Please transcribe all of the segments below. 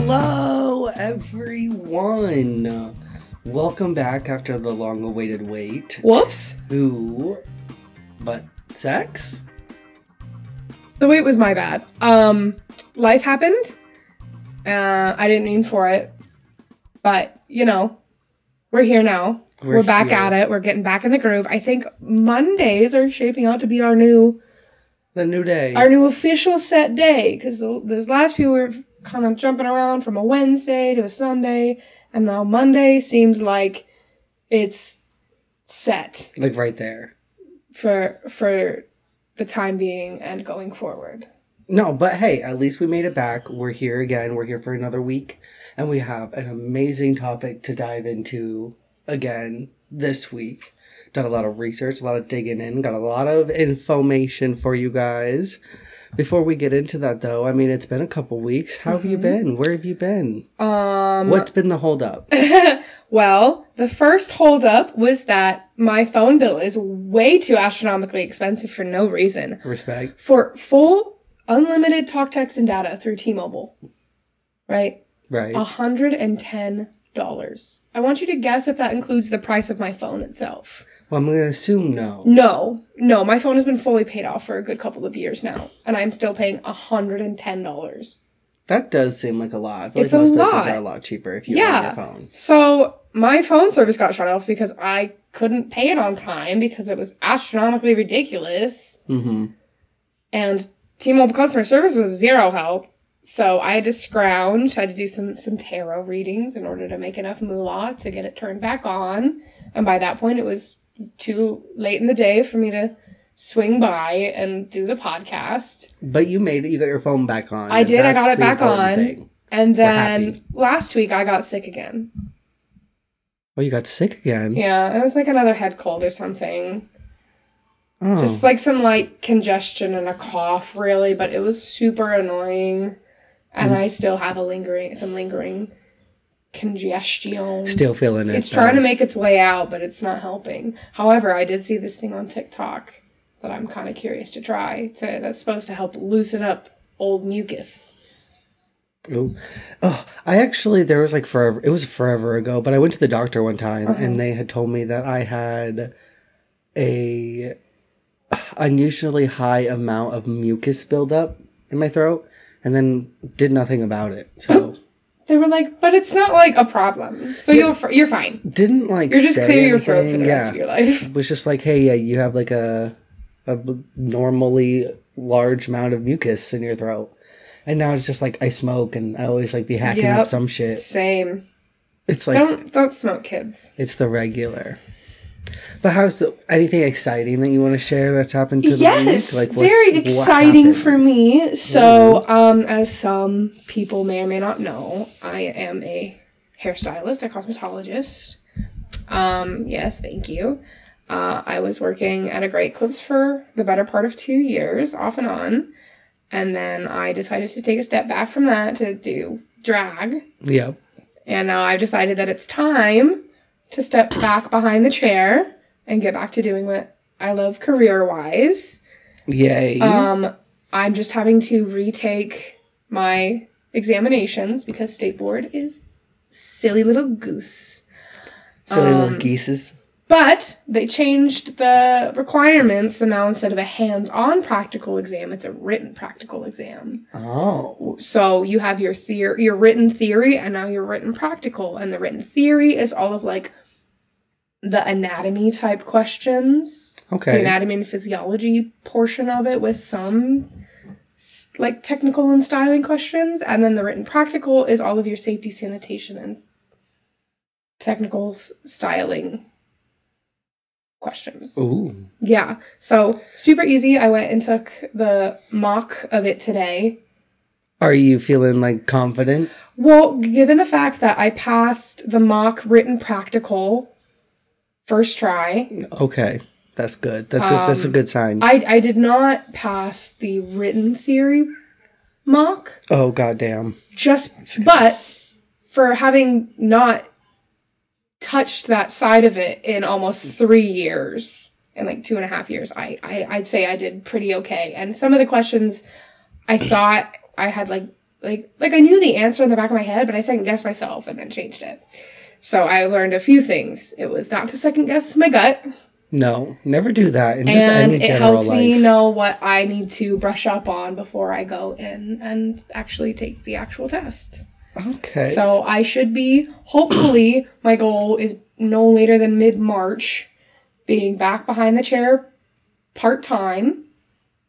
Hello, everyone. Welcome back after the long awaited wait Whoops. to But Sex? The wait was my bad. Um, life happened. Uh, I didn't mean for it, but you know, we're here now. We're, back here. at it. We're getting back in the groove. I think Mondays are shaping out to be our new The new day. our new official set day because this last few were kind of jumping around from a Wednesday to a Sunday, and now Monday seems like it's set like right there. for for the time being and going forward. No, but hey, at least we made it back. We're here again. We're here for another week. And we have an amazing topic to dive into again this week. Done a lot of research, a lot of digging in, got a lot of information for you guys. Before we get into that though, I mean, it's been a couple weeks. How have you Mhm. been? Where have you been? Um, What's been the holdup? well, the first holdup was that my phone bill is way too astronomically expensive for no reason. Respect. For full unlimited talk, text, and data through T-Mobile, right? Right. A hundred and ten dollars. I want you to guess if that includes the price of my phone itself. Well, I'm going to assume no. No, no, my phone has been fully paid off for a good couple of years now, and I'm still paying a hundred and ten dollars. That does seem like a lot. It's like a most places lot. are a lot cheaper if you Yeah. own your phone. So my phone service got shut off because I couldn't pay it on time because it was astronomically ridiculous. Mm-hmm. And T-Mobile customer service was zero help. So I had to scrounge, I had to do some some tarot readings in order to make enough moolah to get it turned back on. And by that point, it was too late in the day for me to swing by and do the podcast. But you made it. You got your phone back on. I did, I got it back on. thing. And then last week, I got sick again. Oh, you got sick again. Yeah, it was like another head cold or something. Oh. Just like some light congestion and a cough, really, but it was super annoying. And Mm. I still have a lingering, some lingering congestion. Still feeling it. it's trying to make its way out, but it's not helping. However, I did see this thing on TikTok that I'm kind of curious to try. To that's supposed to help loosen up old mucus. Ooh. Oh, I actually there was like forever. It was forever ago, but I went to the doctor one time Uh-huh. and they had told me that I had a unusually high amount of mucus buildup in my throat, and then did nothing about it. So They were like, but it's not like a problem, so Yeah. you're fi- you're fine. didn't like You're just clear your throat for anything. the rest of your life. It was just like, hey, yeah, you have like a a normally large amount of mucus in your throat. And now it's just like I smoke and I always like be hacking Yep. up some shit. Same. It's like don't don't smoke, kids. it's the regular. But how's the anything exciting that you want to share that's happened to the yes, week? Like what's- very exciting for me. So, um, as some people may or may not know, I am a hairstylist, a cosmetologist. Um, yes, thank you. Uh, I was working at a Great Clips for the better part of two years, off and on, and then I decided to take a step back from that to do drag. Yep. And now I've decided that it's time to step back behind the chair and get back to doing what I love career wise. Yay. Um, I'm just having to retake my examinations because state board is silly little goose. Silly little um, geeses. But they changed the requirements, so now instead of a hands-on practical exam, it's a written practical exam. Oh. So you have your theory, your written theory, and now your written practical. And the written theory is all of like the anatomy type questions, Okay. the anatomy and physiology portion of it, with some like technical and styling questions. And then the written practical is all of your safety, sanitation, and technical s- styling questions. Ooh. Yeah. So super easy. I went and took the mock of it today. Are you feeling like confident? Well, given the fact that I passed the mock written practical first try, Okay. That's good. That's a, that's a Um, good sign. I I did not pass the written theory mock. oh goddamn. Just but for having not touched that side of it in almost three years, in like two and a half years, I, I I'd say I did pretty okay. And some of the questions I thought I had like like like I knew the answer in the back of my head, but I second guessed myself and then changed it. So I learned a few things. It was not to second guess my gut, No, never do that. In just and it helped me know what I need to brush up on before I go in and actually take the actual test. Okay. So I should be, hopefully, my goal is no later than mid March, being back behind the chair part time.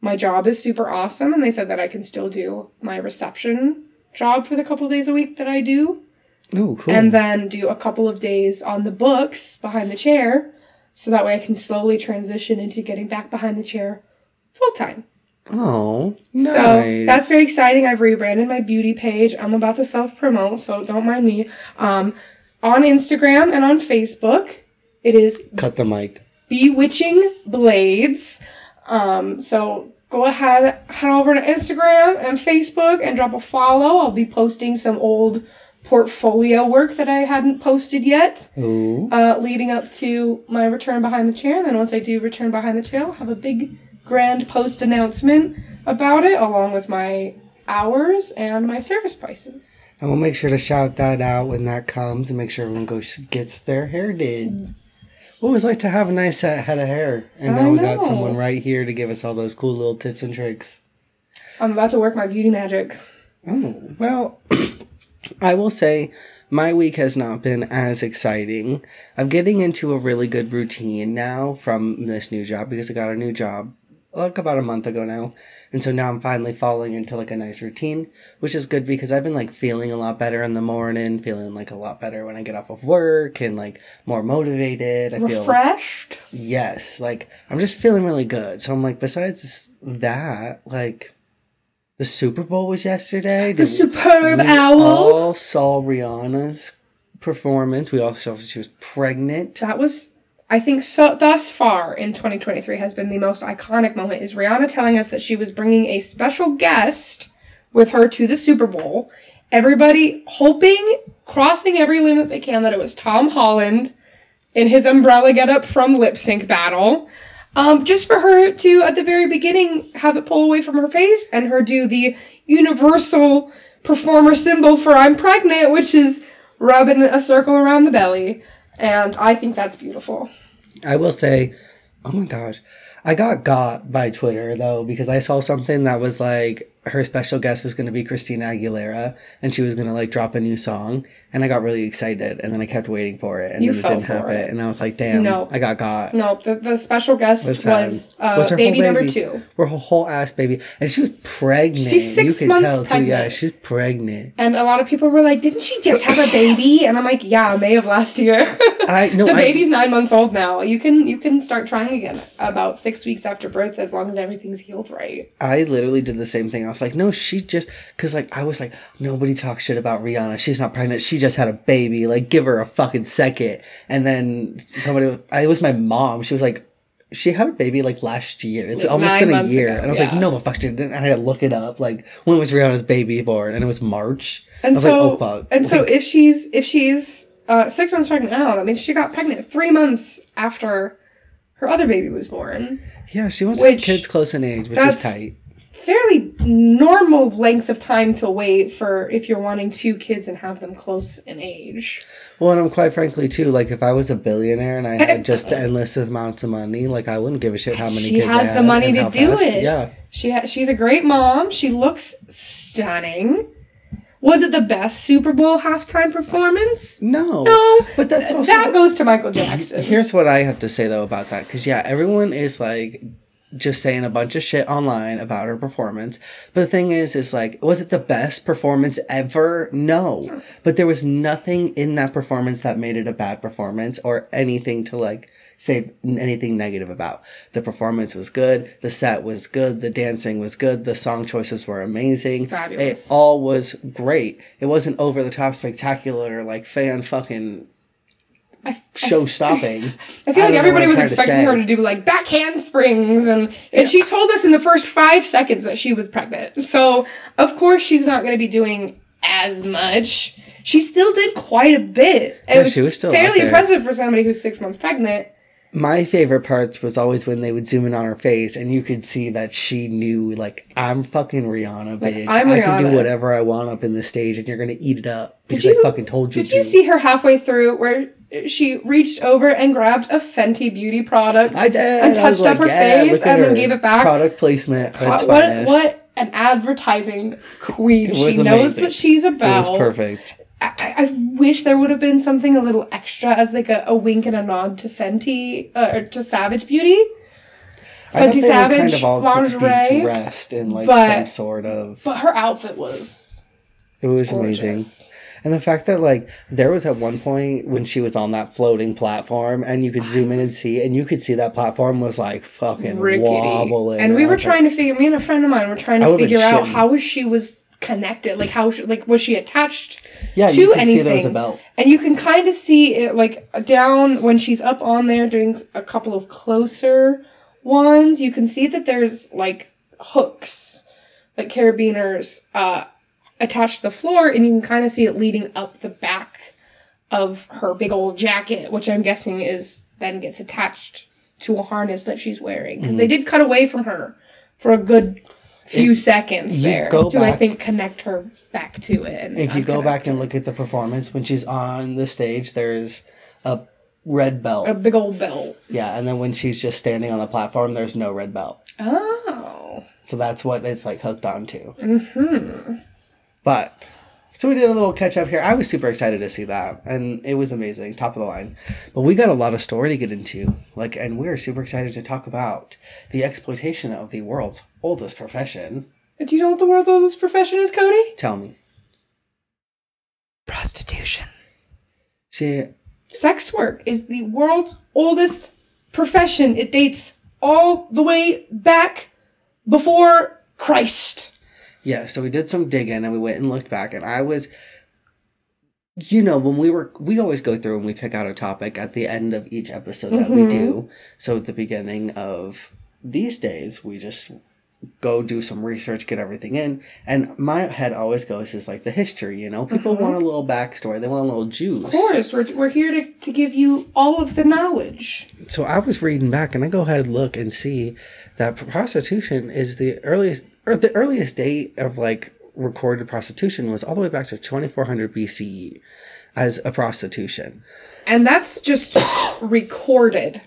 My job is super awesome, and they said that I can still do my reception job for the couple days a week that I do, Ooh, cool. and then do a couple of days on the books behind the chair, so that way I can slowly transition into getting back behind the chair full time. oh, nice. So that's very exciting. I've rebranded my beauty page. I'm about to self promote, so don't mind me. Um, on Instagram and on Facebook, it is Cut the mic. Bewitching Blades. Um, so go ahead, head over to Instagram and Facebook and drop a follow. I'll be posting some old portfolio work that I hadn't posted yet, uh, leading up to my return behind the chair. And then once I do return behind the chair, I'll have a big grand post announcement about it, along with my hours and my service prices. And we'll make sure to shout that out when that comes and make sure everyone goes gets their hair did. What was it like to have a nice set head of hair? And now we got someone right here to give us all those cool little tips and tricks. I'm about to work my beauty magic. Oh, well, I will say my week has not been as exciting. I'm getting into a really good routine now from this new job because I got a new job like about a month ago now. And so now I'm finally falling into like a nice routine, which is good because I've been like feeling a lot better in the morning, feeling like a lot better when I get off of work and like more motivated. I feel Refreshed. Yes, like I'm just feeling really good. So I'm like, besides that, like the Super Bowl was yesterday. The Did- superb we owl. all saw Rihanna's performance. We all saw that she was pregnant. That was, I think, so thus far in 2023 has been the most iconic moment. Is Rihanna telling us that she was bringing a special guest with her to the Super Bowl? Everybody hoping, crossing every limb that they can, that it was Tom Holland in his umbrella getup from Lip Sync Battle. Um, just for her to, at the very beginning, have it pull away from her face and her do the universal performer symbol for I'm pregnant, which is rubbing a circle around the belly. And I think that's beautiful. I will say, oh my gosh, I got got by Twitter though because I saw something that was like her special guest was going to be Christina Aguilera and she was going to like drop a new song and I got really excited and then I kept waiting for it and You then it didn't happen it. and I was like, damn, No. I got got. No, the, the special guest that? was uh, What's her baby whole number baby? two. Her whole, whole ass baby, and she was pregnant. She's six you months tell too. Yeah, she's pregnant. And a lot of people were like, didn't she just have a baby? And I'm like, yeah, May of last year. I no, the I- baby's nine months old now. You can you can start trying again about six weeks after birth as long as everything's healed right. I literally did the same thing. I was like, no, she just because like I was like, nobody talks shit about Rihanna. She's not pregnant. She just had a baby. Like, give her a fucking second. And then somebody, I it was my mom. She was like. She had a baby like last year. It's Like almost been a year. ago, and I was yeah. like, no, the fuck she didn't. And I had to look it up. Like, when was Rihanna's baby born? And it was March. And I was so like, oh, fuck. and so if she's if she's uh, six months pregnant now, that means she got pregnant three months after her other baby was born. yeah, she wants which- kids close in age, which is tight. Fairly normal length of time to wait for if you're wanting two kids and have them close in age. Well, and I'm quite frankly too, like if I was a billionaire and I had just the endless amounts of money, like I wouldn't give a shit how many She kids has the money to do fast- it. Yeah. She ha- she's a great mom. She looks stunning. Was it the best Super Bowl halftime performance? No. No, But that's also that goes to Michael Jackson. Here's what I have to say though about that, because yeah, everyone is like just saying a bunch of shit online about her performance. But the thing is, is like, was it the best performance ever? No. But there was nothing in that performance that made it a bad performance or anything to like say anything negative about. The performance was good, the set was good, the dancing was good, the song choices were amazing. Fabulous. It all was great. It wasn't over the top spectacular, like fan fucking show stopping. I feel I like everybody was I'm to expecting her to do like back handsprings and and she told us in the first five seconds that she was pregnant. So of course she's not going to be doing as much. She still did quite a bit. It Yeah, was, she was still fairly impressive for somebody who's six months pregnant. My favorite parts was always when they would zoom in on her face and you could see that she knew, like, I'm fucking Rihanna, Like. I'm I can Rihanna. do whatever I want up in the stage and you're gonna eat it up because you- I fucking told you Did to. you see her halfway through where she reached over and grabbed a Fenty beauty product I did. and touched up her yeah, face and then gave it back? Product placement. That's what finest. what an advertising queen. She was knows what she's about. It was perfect. I, I wish there would have been something a little extra as like a, a wink and a nod to Fenty uh, or to Savage Beauty. Fenty Savage kind of lingerie, dressed in like but- some sort of. But her outfit was It was gorgeous. amazing. And the fact that like there was at one point when she was on that floating platform and you could zoom in and see and you could see that platform was like fucking Rickety. wobbling. And we were was like, trying to figure. Me and a friend of mine were trying to figure out how she was connected. Like how she, like was she attached? yeah, to you could see there was a anything. belt. And you can kind of see it like down when she's up on there doing a couple of closer ones. You can see that there's like hooks, like carabiners, uh, attached to the floor, and you can kind of see it leading up the back of her big old jacket, which I'm guessing is then gets attached to a harness that she's wearing because they did cut away from her for a good few If seconds there go to I think connect her back to it. And If you go back and look at the performance when she's on the stage, there's a red belt. a big old belt. yeah, and then when she's just standing on the platform, there's no red belt. Oh. So that's what it's like hooked onto. Hmm. But so we did a little catch up here. I was super excited to see that, and it was amazing, top of the line. But we got a lot of story to get into, like, and we're super excited to talk about the exploitation of the world's oldest profession. Do you know what the world's oldest profession is, Cody? Tell me, Prostitution. see, Sex work is the world's oldest profession. It dates all the way back before Christ. Yeah. So we did some digging, and we went and looked back, and I was. You know, when we were, we always go through and we pick out a topic at the end of each episode that we Mhm. do. So at the beginning of these days, we just go do some research, get everything in. And my head always goes is like the history, you know? People Mhm. want a little backstory, they want a little juice. Of course, we're, we're here to, to give you all of the knowledge. So I was reading back and I go ahead and look and see that prostitution is the earliest or the earliest date of like recorded prostitution was all the way back to 2400 BCE as a prostitution. And that's just recorded.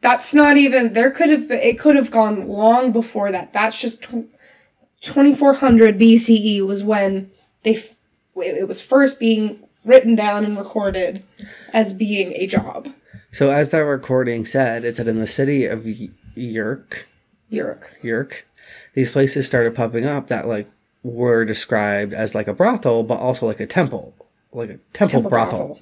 That's not even there could have been, it could have gone long before that. That's just tw- 2400 BCE was when they f- it was first being written down and recorded as being a job. So as that recording said, it said in the city of Y- Yerk, Yerk. Yerk, these places started popping up that like were described as like a brothel, but also like a temple, like a temple, Temple brothel. brothel.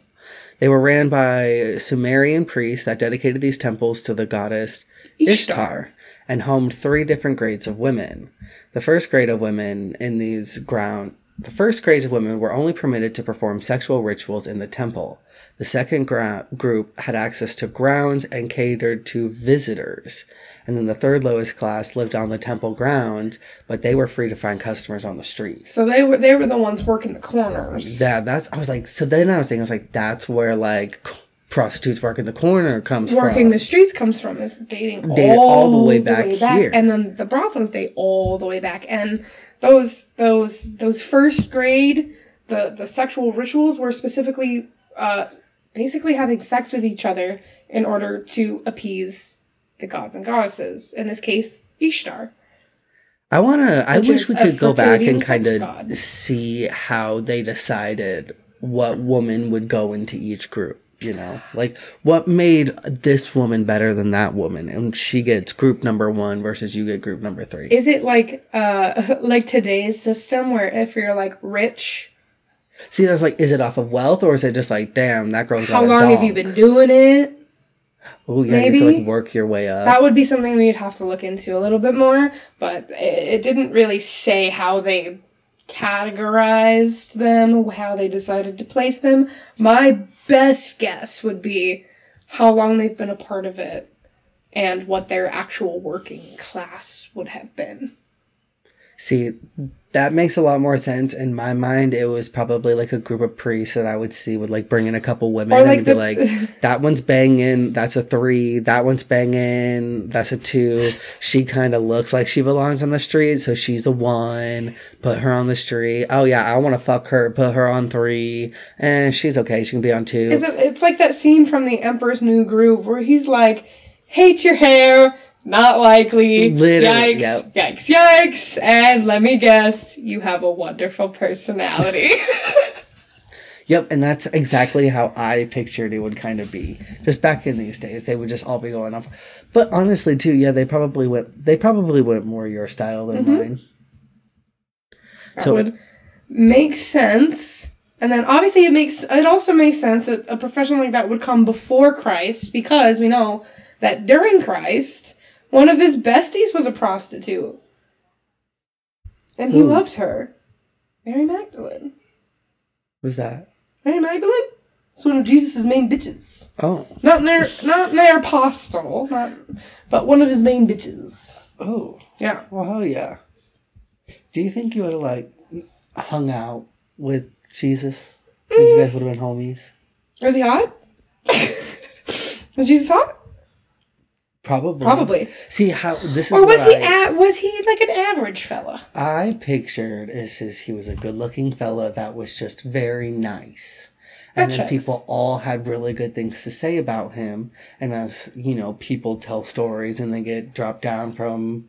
They were ran by Sumerian priests that dedicated these temples to the goddess Ishtar. and homed three different grades of women. The first grade of women in these ground the first grades of women were only permitted to perform sexual rituals in the temple. The second gra- group had access to grounds and catered to visitors. And then the third lowest class lived on the temple grounds, but they were free to find customers on the streets. So they were they were the ones working the corners. Yeah, that's I was like so then I was thinking I was like that's where like prostitutes work in the corner comes working from. the streets comes from is dating Date all, all the way back here. and then the brothels date all the way back and those those those first grade the the sexual rituals were specifically uh basically having sex with each other in order to appease the gods and goddesses in this case ishtar I want to. I wish we could go back and kind of god. see how they decided what woman would go into each group. You know, like what made this woman better than that woman, and she gets group number one versus you get group number three. is it like uh like today's system where if you're like rich See, that's like, is it off of wealth or is it just like, damn, that girl's got how long have you been doing it Oh yeah, you have to maybe? like work your way up. That would be something we'd have to look into a little bit more, but it, it didn't really say how they categorized them, how they decided to place them. My best guess would be how long they've been a part of it and what their actual working class would have been. See, that makes a lot more sense. In my mind, it was probably like a group of priests that I would see would like bring in a couple women Or and like be like, that one's banging, that's a three, that one's banging, that's a two. She kind of looks like she belongs on the street, so she's a one. Put her on the street. Oh, yeah, I want to fuck her. Put her on three. And she's okay. She can be on two. It's like that scene from The Emperor's New Groove where he's like, hate your hair, not likely. Literally, Yikes, yep. yikes, yikes. And let me guess, you have a wonderful personality. Yep, and that's exactly how I pictured it would kind of be. Just back in these days, they would just all be going off. But honestly, too, yeah, they probably went. They probably went more your style than Mhm. mine. that So- would make sense. And then obviously it makes it also makes sense that a profession like that would come before Christ because we know that during Christ, one of his besties was a prostitute. And he Who? loved her. Mary Magdalene. Who's that? Mary Magdalene? It's one of Jesus' main bitches. Oh, Not their not their apostle, not but one of his main bitches. oh, Yeah. well, hell yeah. Do you think you would have like hung out with Jesus? Like you mm. guys would have been homies. Was he hot? was Jesus hot? Probably. Probably. See how this is. Or was he I, a- was he like an average fella? I pictured is his he was a good looking fella that was just very nice. And That then checks. people all had really good things to say about him. And as you know, people tell stories and they get dropped down from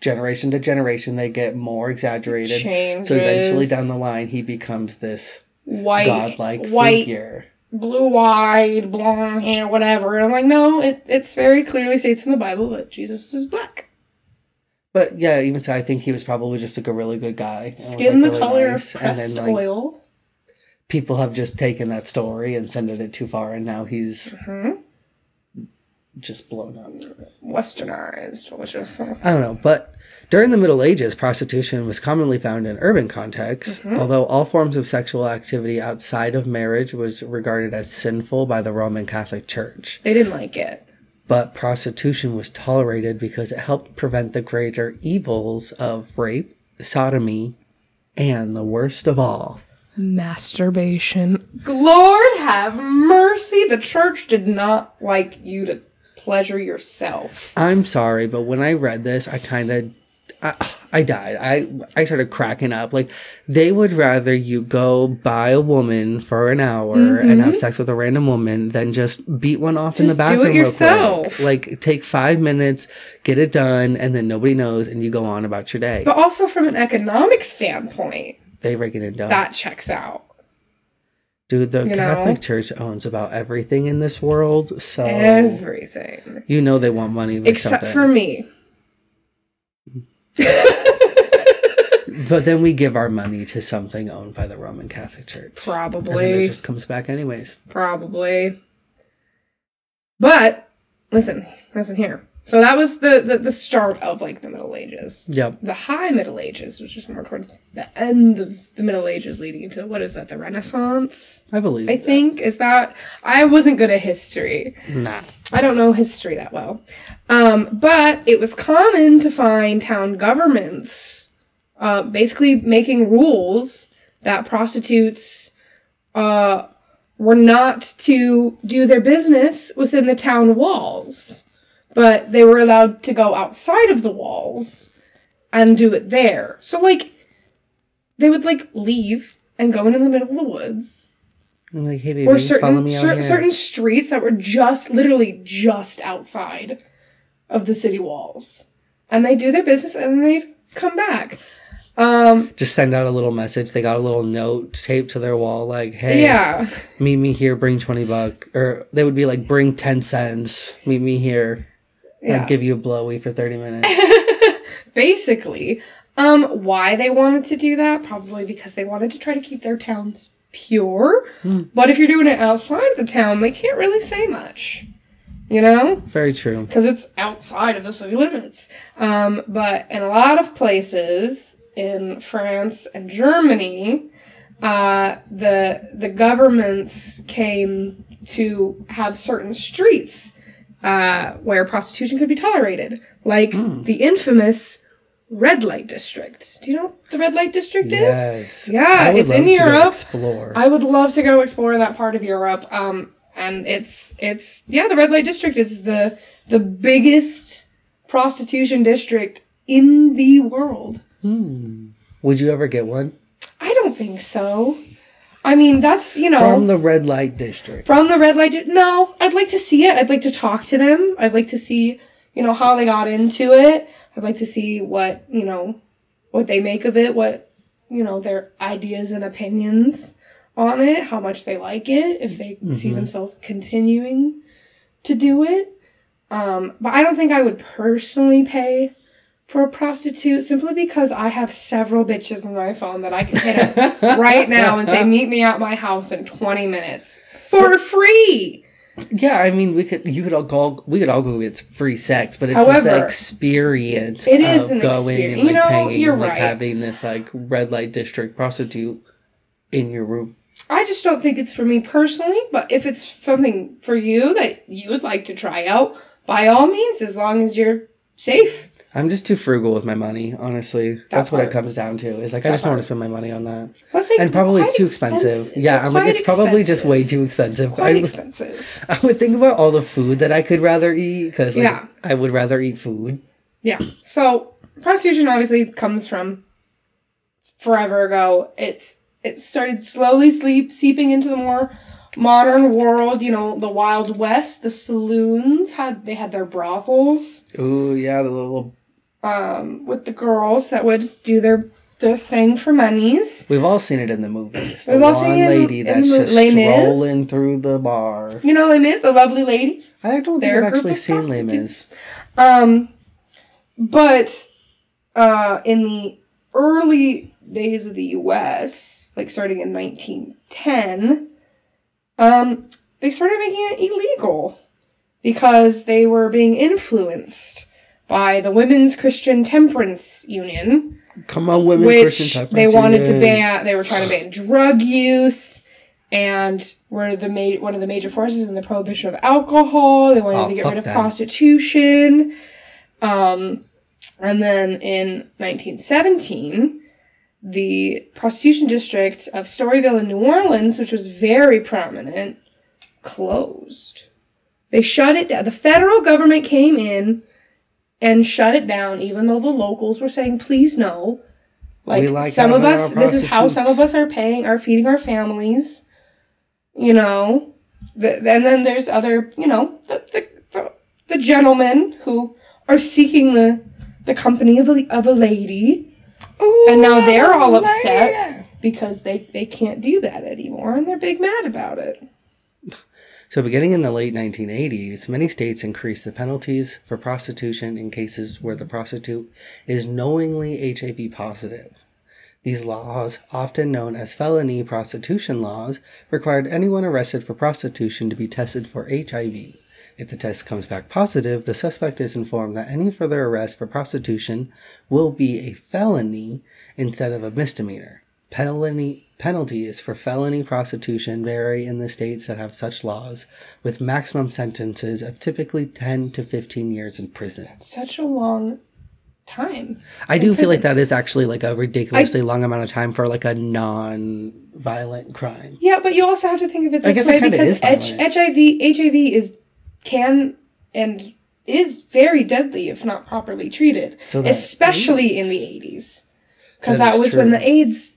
generation to generation, they get more exaggerated. Changes. So eventually down the line he becomes this white, godlike white, figure. Blue-eyed, blonde hair, whatever. And I'm like, no, it it's very clearly states in the Bible that Jesus is black. But yeah, even so I think he was probably just like a really good guy. was, Skin like, the really color nice. of And pressed then like oil. people have just taken that story and sent it too far and now he's hmm just blown up. Westernized. Which is, I don't know, but during the Middle Ages, prostitution was commonly found in urban contexts, Mhm. although all forms of sexual activity outside of marriage was regarded as sinful by the Roman Catholic Church. they didn't like it. But prostitution was tolerated because it helped prevent the greater evils of rape, sodomy, and the worst of all, Masturbation. Lord have mercy. The church did not like you to pleasure yourself. I'm sorry, but when I read this, I kind of I, I died. I I started cracking up. Like they would rather you go buy a woman for an hour and have sex with a random woman than just beat one off in the Mm-hmm. Do bathroom it yourself. Like take five minutes, get it done, and then nobody knows, and you go on about your day. But also from an economic standpoint, they rake it done. that checks out. Dude, the you know? Catholic Church owns about everything in this world, so Everything. you know they want money Except something. for me. But then we give our money to something owned by the Roman Catholic Church. Probably. And then it just comes back anyways. Probably. But listen, listen here. So that was the, the the start of like the Middle Ages. Yep. The High Middle Ages, which is more towards the end of the Middle Ages, leading into what is that? The Renaissance, I believe. I think. Is that I wasn't good at history. Nah. I don't know history that well. Um, but it was common to find town governments uh, basically making rules that prostitutes uh, were not to do their business within the town walls, but they were allowed to go outside of the walls and do it there. So, like, they would like leave and go into the middle of the woods I'm like, hey baby, or follow certain cer- certain streets that were just literally just outside of the city walls and they do their business and they come back um Just send out a little message. They got a little note taped to their wall, like, "Hey, yeah meet me here. Bring twenty buck." Or they would be like, "Bring ten cents. Meet me here. Yeah I'll give you a blowy for thirty minutes." basically um why they wanted to do that probably because they wanted to try to keep their towns pure Hmm. but if you're doing it outside of the town they can't really say much you know Very true. because it's outside of the city limits. Um, but in a lot of places in France and Germany, uh, the the governments came to have certain streets uh, where prostitution could be tolerated, like Hmm. the infamous red light district. Do you know what the red light district is? Yes. Yeah, it's in love to go Europe. Explore. I would love to go explore that part of Europe. Um, and it's it's yeah, the red light district is the the biggest prostitution district in the world. Hmm. Would you ever get one I don't think so. I mean, that's you know from the red light district? from the red light. Di- no, I'd like to see it. I'd like to talk to them. I'd like to see you know how they got into it. I'd like to see what you know what they make of it. What you know their ideas and opinions on it. How much they like it. If they see Mhm. themselves continuing to do it. Um, but I don't think I would personally pay for a prostitute simply because I have several bitches on my phone that I can hit up right now and say, meet me at my house in 20 minutes for free. Yeah, I mean, we could. You could all go. We could all go get free sex, but it's However, the experience. it is an going experience. and like You know, paying you're and like right. having this like red light district prostitute in your room. I just don't think it's for me personally, but if it's something for you that you would like to try out, by all means, as long as you're safe. I'm just too frugal with my money, honestly. That's what it comes down to. Is like That I just don't want to spend my money on that, Plus, they- and probably it's too expensive. Yeah, I'm like it's probably just way too expensive. Quite I, expensive. I would think about all the food that I could rather eat because like, Yeah. I would rather eat food. Yeah. So prostitution obviously comes from forever ago. It's it started slowly sleep seeping into the more modern world. You know, the Wild West, the saloons had they had their brothels Oh yeah, the little. Um, with the girls that would do their their thing for monies. We've all seen it in the movies. The We've all seen it lady in that's the just Les strolling through the bar. You know, Les Mis, the lovely ladies. I don't think They're I've actually seen Les Mis. Um, but uh, in the early days of the U.S., like starting in 1910, um, they started making it illegal because they were being influenced by the Women's Christian Temperance Union, Come on, women, which Christian Temperance they wanted to ban. They were trying to ban drug use. And were the ma- one of the major forces in the prohibition of alcohol. They wanted Oh, to get rid of them. prostitution. Um, and then in 1917, the prostitution district of Storyville in New Orleans, which was very prominent, closed. They shut it down. The federal government came in and shut it down, even though the locals were saying, "Please no." Like, like some of us, this is how some of us are paying, are feeding our families. You know, the, and then there's other, you know, the, the, the, the gentlemen who are seeking the the company of a, of a lady And now they're all upset. because they they can't do that anymore, and they're big mad about it. So, beginning in the late 1980s, many states increased the penalties for prostitution in cases where the prostitute is knowingly HIV positive. These laws, often known as felony prostitution laws, required anyone arrested for prostitution to be tested for HIV. If the test comes back positive, the suspect is informed that any further arrest for prostitution will be a felony instead of a misdemeanor. Penalty penalties for felony prostitution vary in the states that have such laws, with maximum sentences of typically 10 to 15 years in prison. Such a long time. I do In feel like that is actually like a ridiculously long amount of time for like a non-violent crime. Yeah, but you also have to think of it I this guess way it because is H- HIV HIV is can and is very deadly if not properly treated, So especially is- in the 80s. Because That that, was when the AIDS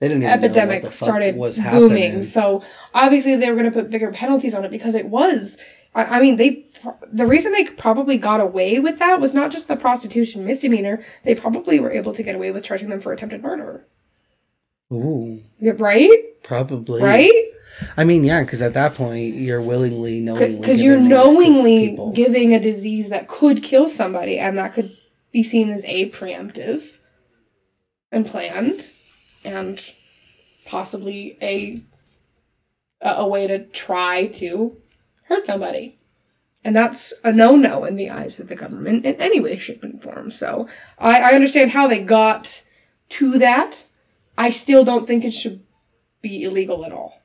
They didn't even know what epidemic started was booming. happening. So obviously they were going to put bigger penalties on it because it was. I, I mean, they the reason they probably got away with that was not just the prostitution misdemeanor. They probably were able to get away with charging them for attempted murder. Ooh, Yeah, Right? probably. Right? I mean, yeah, because at that point you're willingly, knowingly, Because you're giving these to knowingly giving a disease that could kill somebody, and that could be seen as a preemptive and planned, and possibly a a, way to try to hurt somebody. And that's a no no in the eyes of the government in any way, shape, and form. So I, I understand how they got to that. I still don't think it should be illegal at all.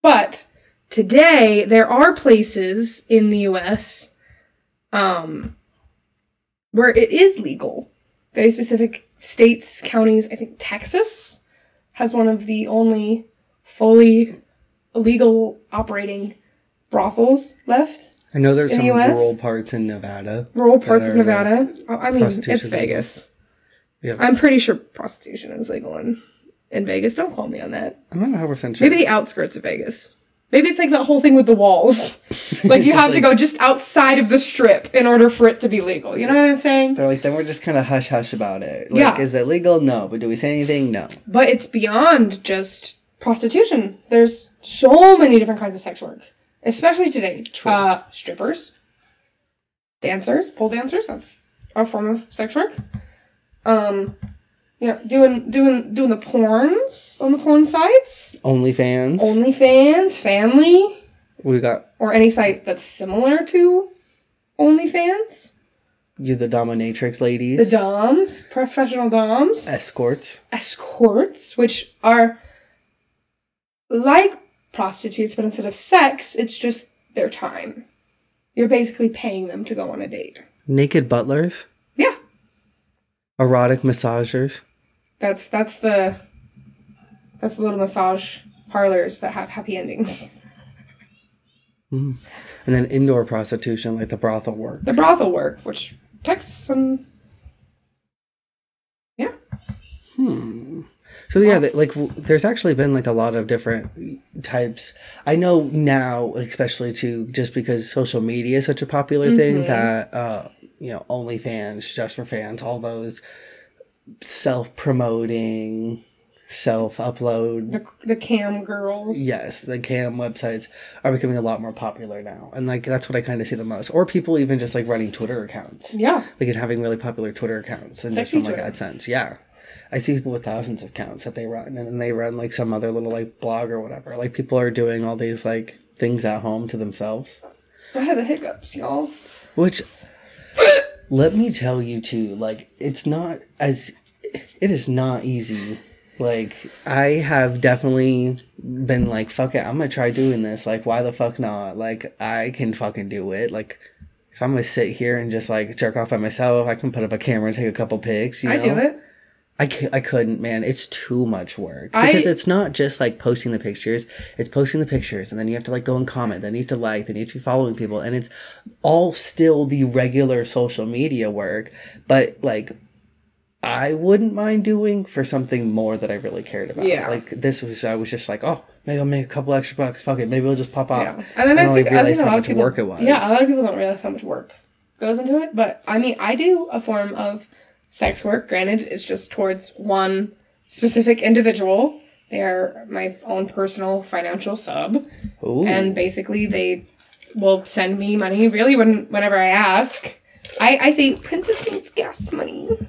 But today there are places in the US um where it is legal. Very specific states, counties. I think Texas has one of the only fully legal operating brothels left. I know there's In some the US? rural parts in Nevada. Rural parts of Nevada. Oh, I mean, it's Vegas. Yeah. I'm pretty sure prostitution is legal in, in Vegas. Don't call me on that. I'm not 100 percent sure. Maybe the outskirts of Vegas. Maybe it's like that whole thing with the walls. Like you have to go just outside of the strip in order for it to be legal. You know what I'm saying? They're like, then we're just kind of hush hush about it. Like, Yeah. is it legal? No. But do we say anything? No. But it's beyond just prostitution. There's so many different kinds of sex work, especially today. True. Uh, strippers, dancers, pole dancers. That's a form of sex work. Um, you know, doing doing doing the porns on the porn sites, OnlyFans. OnlyFans, Family, we got or any site that's similar to OnlyFans. you, the dominatrix ladies. The DOMs, professional DOMs. escorts. escorts, which are like prostitutes, but instead of sex, it's just their time. You're basically paying them to go on a date. Naked butlers. Yeah, Erotic massagers. That's that's the that's the little massage parlors that have happy endings. Mm. And then indoor prostitution, like the brothel work. The brothel work, which takes some yeah, Hmm. So yeah, th- like there's actually been like a lot of different types. I know now, especially too, just because social media is such a popular thing Mhm. that uh, you know, OnlyFans, just for fans, all those self-promoting, self-upload. the the cam girls. Yes, the cam websites are becoming a lot more popular now, and like that's what I kind of see the most. Or people even just like running Twitter accounts, Yeah, like and having really popular Twitter accounts, and just Sexy from like. AdSense. Yeah, I see people with thousands of accounts that they run, and then they run like some other little like blog or whatever. Like people are doing all these like things at home to themselves, I had the hiccups, y'all. which let me tell you too, like it's not as it is not easy. Like I have definitely been like, fuck it, I'm gonna try doing this. Like, why the fuck not? Like I can fucking do it. Like if I'm gonna sit here and just like jerk off by myself, I can put up a camera and take a couple pics. You know? I do it. I, I couldn't, man. It's too much work I- because it's not just like posting the pictures. It's posting the pictures, and then you have to like go and comment. Then you have to like. Then you have to be following people, and it's all still the regular social media work. But like, I wouldn't mind doing for something more that I really cared about. Yeah. Like this was, I was just like, oh, maybe I'll make a couple extra bucks. Fuck it, maybe I'll just pop off. Yeah, and then I I, don't think, I think a how lot of much people, work it was. Yeah, a lot of people don't realize how much work goes into it. But I mean, I do a form of sex work. Granted, it's just towards one specific individual. They are my own personal financial sub, Ooh. and basically they will send me money. Really, when whenever I ask, I I say Princess needs gas money.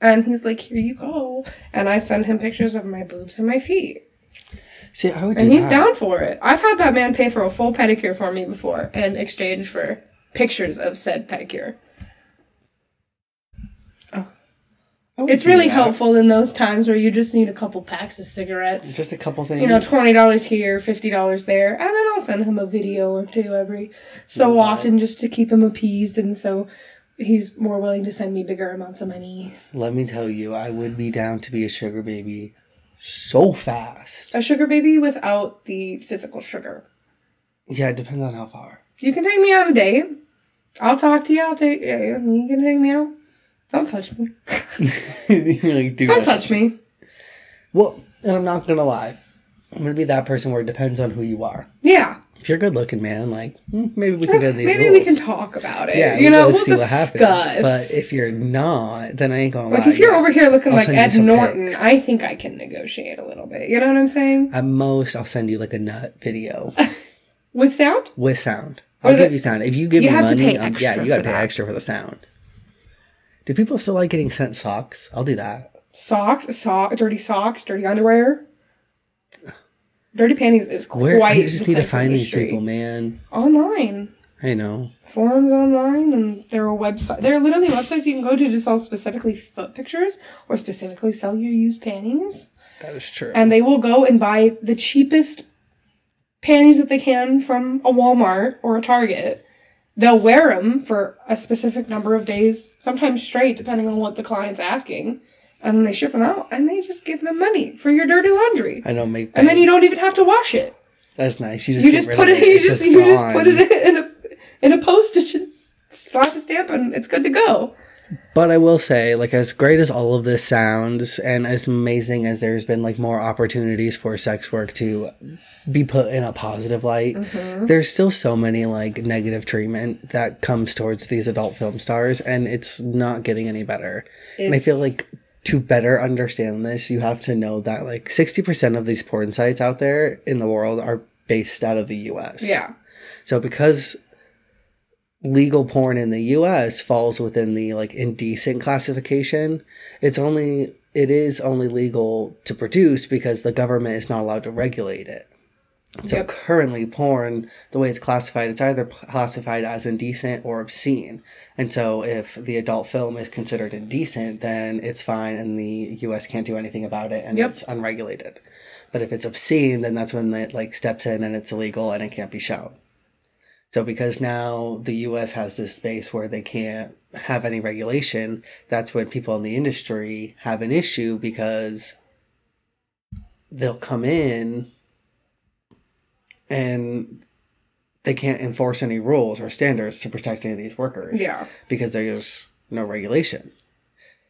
And he's like, "Here you go," and I send him pictures of my boobs and my feet. see, I would do And he's that. down for it. I've had that man pay for a full pedicure for me before in exchange for pictures of said pedicure. I would It's really that. helpful in those times where you just need a couple packs of cigarettes. Just a couple things. you know, twenty dollars here, fifty dollars there, and then I'll send him a video or two every so Yeah. often just to keep him appeased, and so he's more willing to send me bigger amounts of money. Let me tell you, I would be down to be a sugar baby so fast. A sugar baby without the physical sugar. Yeah, it depends on how far. You can take me out a date. I'll talk to you. I'll take. You can take me out. Don't touch me. you really do Don't touch me. Well, and I'm not gonna lie, I'm gonna be that person where it depends on who you are. Yeah. If you're a good looking, man, like hmm, maybe we can go to these Maybe rules. we can talk about it. Yeah, you know, let's we'll see discuss. what happens. But if you're not, then I ain't gonna like lie. if you're yeah. over here looking I'll like Ed Norton, pics. I think I can negotiate a little bit. You know what I'm saying? At most, I'll send you like a nut video With sound? with sound. Or I'll the- give you sound. If you give You me have to money, pay um, yeah, you gotta pay that. extra for the sound. Do people still like getting sent socks? I'll do that. Socks, sock, dirty socks, dirty underwear. Dirty panties is Where quite I just the need to find these people, man. Online. I know. Forums online, and there are websites. There are literally websites you can go to to sell specifically foot pictures or specifically sell your used panties. That is true. and they will go and buy the cheapest panties that they can from a Walmart or a Target they'll wear them for a specific number of days, sometimes straight, depending on what the client's asking. And then they ship them out and they just give them money for your dirty laundry. I don't make. And then you don't even have to wash it. That's nice. You just You just put of it, you It's just you just put it in a in a postage and slap a stamp and it's good to go. But I will say, like, as great as all of this sounds, and as amazing as there's been like more opportunities for sex work to be put in a positive light, Mm-hmm. there's still so many like negative treatment that comes towards these adult film stars, and it's not getting any better. And I feel like to better understand this, you have to know that like 60% of these porn sites out there in the world are based out of the US. yeah. So because legal porn in the US falls within the like indecent classification, it's only it is only legal to produce because the government is not allowed to regulate it. So Yep. currently porn, the way it's classified, it's either classified as indecent or obscene. And so if the adult film is considered indecent, then it's fine and the US can't do anything about it and Yep. it's unregulated. But if it's obscene, then that's when it like steps in and it's illegal and it can't be shown. So because now the US has this space where they can't have any regulation, that's when people in the industry have an issue because they'll come in and they can't enforce any rules or standards to protect any of these workers Yeah. because there's no regulation.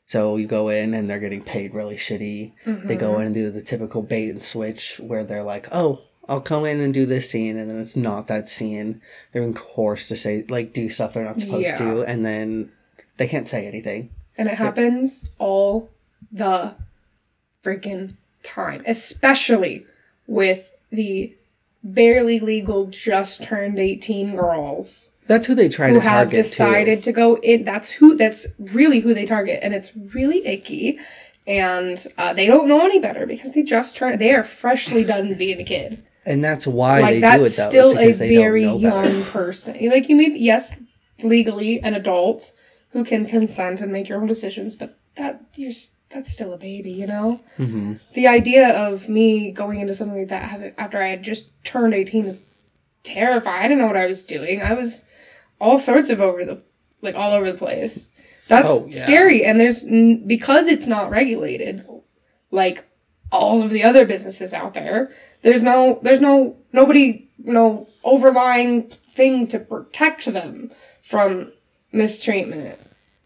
So you go in and they're getting paid really shitty. They go Mhm. in and do the typical bait and switch where they're like, "Oh, I'll come in and do this scene," and then it's not that scene. They're being coerced to say like do stuff they're not supposed Yeah. to, and then they can't say anything. And it happens all the freaking time, especially with the barely legal, just turned 18 girls That's who they try who to have decided to go in. That's who, that's really who they target. And it's really icky. And uh, they don't know any better because they just turned, they are freshly done being a kid. And that's why like they that's do it. Is still a because they don't very better. young person. Like you may be, yes, legally an adult who can consent and make your own decisions, but that you're that's still a baby, you know. Mhm. The idea of me going into something like that after I had just turned eighteen is terrifying. I didn't know what I was doing. I was all sorts of over the like all over the place. That's Oh, yeah. scary, and there's because it's not regulated, like all of the other businesses out there. There's no, there's no, nobody, no overlying thing to protect them from mistreatment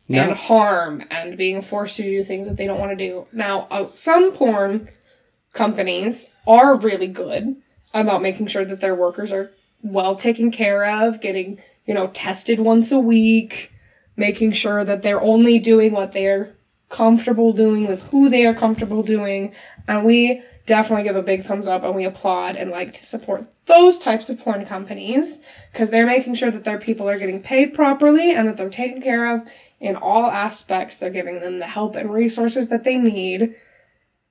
No. and harm and being forced to do things that they don't want to do. Now, uh, some porn companies are really good about making sure that their workers are well taken care of, getting, you know, tested once a week, making sure that they're only doing what they're comfortable doing with who they are comfortable doing. And we definitely give a big thumbs up and we applaud and like to support those types of porn companies because they're making sure that their people are getting paid properly and that they're taken care of in all aspects. They're giving them the help and resources that they need.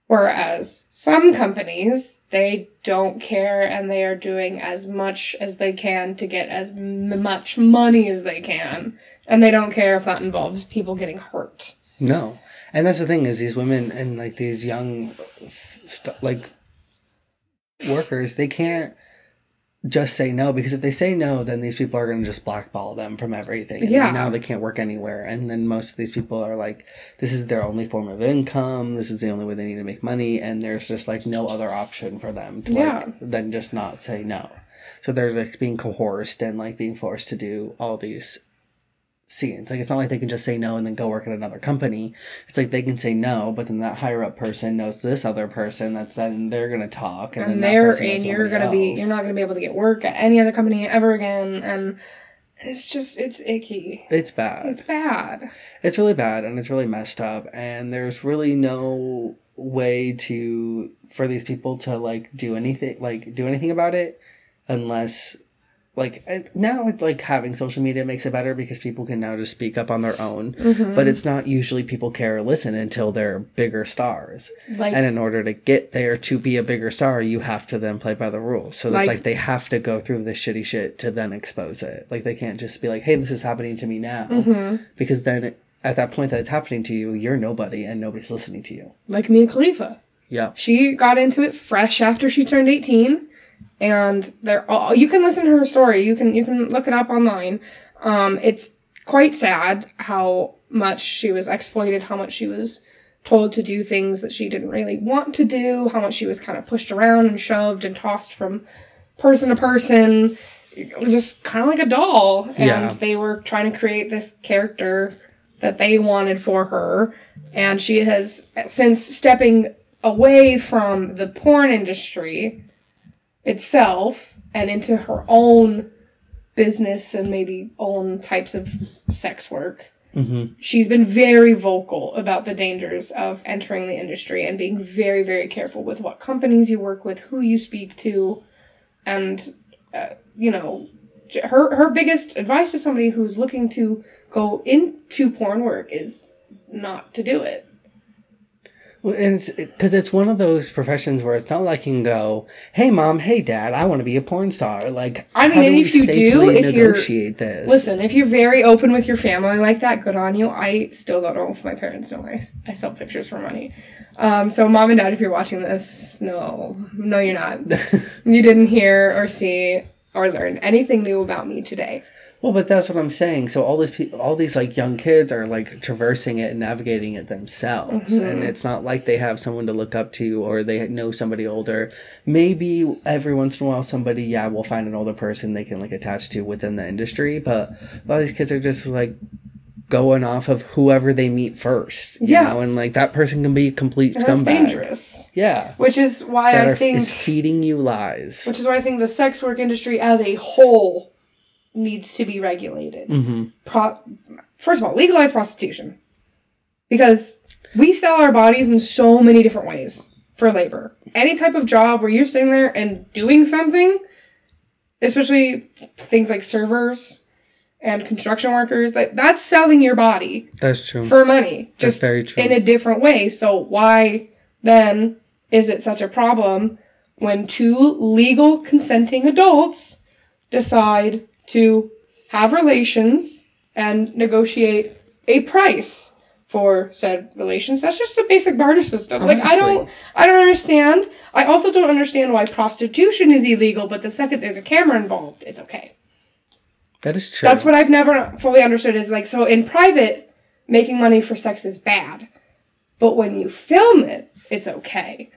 Whereas some companies, they don't care and they are doing as much as they can to get as m- much money as they can. And they don't care if that involves people getting hurt. No, and that's the thing is these women and like these young, st- like workers, they can't just say no because if they say no, then these people are going to just blackball them from everything. And Yeah. Now they can't work anywhere, and then most of these people are like, this is their only form of income. This is the only way they need to make money, and there's just like no other option for them to Yeah. like than just not say no. So they're like being coerced and like being forced to do all these scenes. Like it's not like they can just say no and then go work at another company. It's like they can say no, but then that higher up person knows this other person. That's then they're gonna talk, and, and that they're and you're gonna be you're not gonna be able to get work at any other company ever again and it's just it's icky It's bad. it's bad It's really bad and it's really messed up and there's really no way to for these people to like do anything like do anything about it unless like now it's like having social media makes it better because people can now just speak up on their own Mhm. but it's not usually people care or listen until they're bigger stars like and in order to get there to be a bigger star you have to then play by the rules so it's Like- like they have to go through this shitty shit to then expose it like they can't just be like hey this is happening to me now mhm. because then it, at that point that it's happening to you, you're nobody and nobody's listening to you. like Mia Khalifa Yeah. she got into it fresh after she turned 18 and they're all you can listen to her story you can you can look it up online Um, it's quite sad how much she was exploited, how much she was told to do things that she didn't really want to do, how much she was kind of pushed around and shoved and tossed from person to person, just kind of like a doll. And Yeah. they were trying to create this character that they wanted for her. And she has, since stepping away from the porn industry itself and into her own business and maybe own types of sex work, hmm she's been very vocal about the dangers of entering the industry and being very very careful with what companies you work with who you speak to and uh, you know her her biggest advice to somebody who's looking to go into porn work is not to do it and it's because it's one of those professions where it's not like you can go, "Hey, mom, hey, dad, I want to be a porn star." Like, I mean, do if you do, if you're- this, listen if you're very open with your family like that good on you i still don't know if my parents know i, I sell pictures for money um, so mom and dad if you're watching this no no you're not you didn't hear or see or learn anything new about me today. Well, but that's what I'm saying. So all these people, all these like young kids are like traversing it and navigating it themselves, Mhm. and it's not like they have someone to look up to or they know somebody older. Maybe every once in a while, somebody yeah will find an older person they can like attach to within the industry, but a lot of these kids are just like going off of whoever they meet first. You Yeah. know? and like that person can be a complete And scumbag. dangerous. Yeah, Which is why that I are, think is feeding you lies. which is why I think the sex work industry as a whole needs to be regulated. hmm Pro- First of all, legalize prostitution. Because we sell our bodies in so many different ways for labor. Any type of job where you're sitting there and doing something, especially things like servers and construction workers, like that's selling your body That's true. for money. That's Just very true. in a different way. So why then is it such a problem when two legal consenting adults decide to have relations and negotiate a price for said relations? That's just a basic barter system. Like I don't I don't understand. I also don't understand why prostitution is illegal, but the second there's a camera involved, it's okay. that is true. That's what I've never fully understood is like so in private making money for sex is bad. But when you film it, it's okay.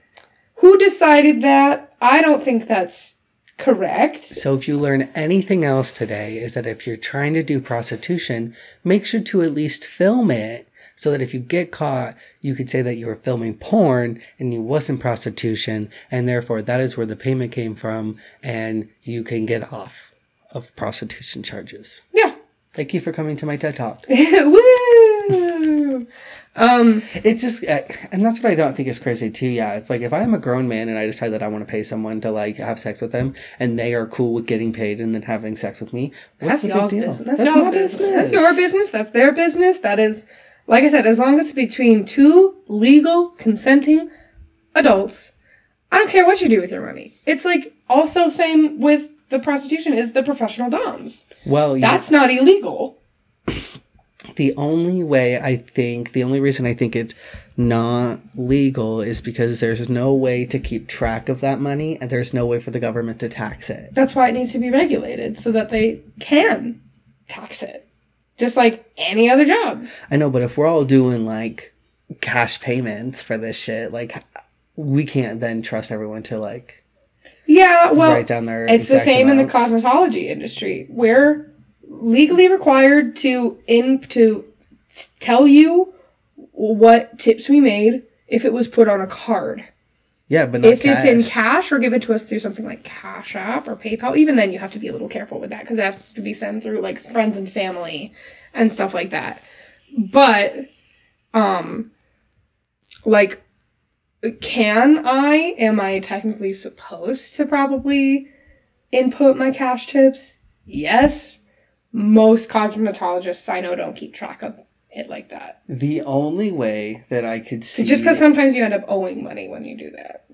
Who decided that? I don't think that's correct. So, if you learn anything else today, is that if you're trying to do prostitution, make sure to at least film it so that if you get caught, you could say that you were filming porn and you wasn't prostitution, and therefore that is where the payment came from, and you can get off of prostitution charges. Yeah. Thank you for coming to my TED Talk. Woo! Um It just, uh, and that's what I don't think is crazy too. Yeah, it's like if I'm a grown man and I decide that I want to pay someone to like have sex with them, and they are cool with getting paid and then having sex with me, what's that's y'all's deal? business. That's, y'all's my business. That's your business. That's their business. That is like I said, as long as it's between two legal consenting adults, I don't care what you do with your money. It's like also same with the prostitution is the professional doms. Well, yeah, That's not illegal. The only way I think, the only reason I think it's not legal is because there's no way to keep track of that money, and there's no way for the government to tax it. That's why it needs to be regulated so that they can tax it. Just like any other job. I know, but if we're all doing like cash payments for this shit, like we can't then trust everyone to like Yeah, well, write down their. It's the same in the cosmetology industry. We're legally required to in to tell you what tips we made if it was put on a card. Yeah, but if it's in cash. cash or given to us through something like Cash App or PayPal, even then you have to be a little careful with that because it has to be sent through like friends and family and stuff like that. But um like can I am I technically supposed to probably input my cash tips? Yes. Most cosmetologists I know don't keep track of it like that. The only way that I could see Just because sometimes you end up owing money when you do that.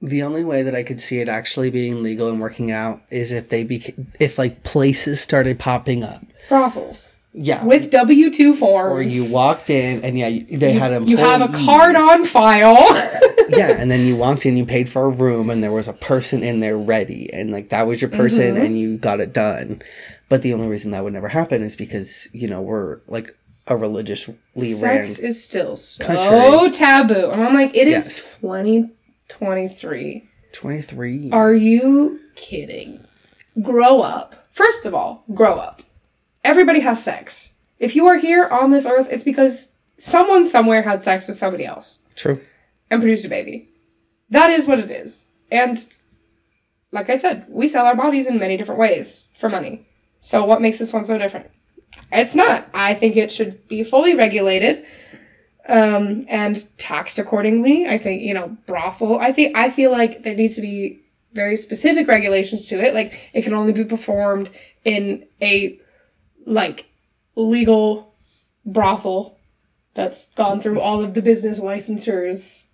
the only way that I could see it actually being legal and working out is if they beca- if like places started popping up. Brothels. Yeah. with W two forms. or you walked in and yeah, they you, had employees. you have a card on file. yeah, and then you walked in, you paid for a room, and there was a person in there ready, and like that was your person, Mhm. and you got it done. But the only reason that would never happen is because you know we're like a religiously ran. Sex is still so country. taboo, and I'm like, it is Yes. 2023. Twenty three. Are you kidding? Grow up. First of all, grow up. Everybody has sex. If you are here on this earth, it's because someone somewhere had sex with somebody else True. and produced a baby. That is what it is. And like I said, we sell our bodies in many different ways for money. So what makes this one so different? It's not. I think it should be fully regulated um, and taxed accordingly. I think, you know, brothel. I think I feel like there needs to be very specific regulations to it. Like it can only be performed in a like legal brothel that's gone through all of the business licensures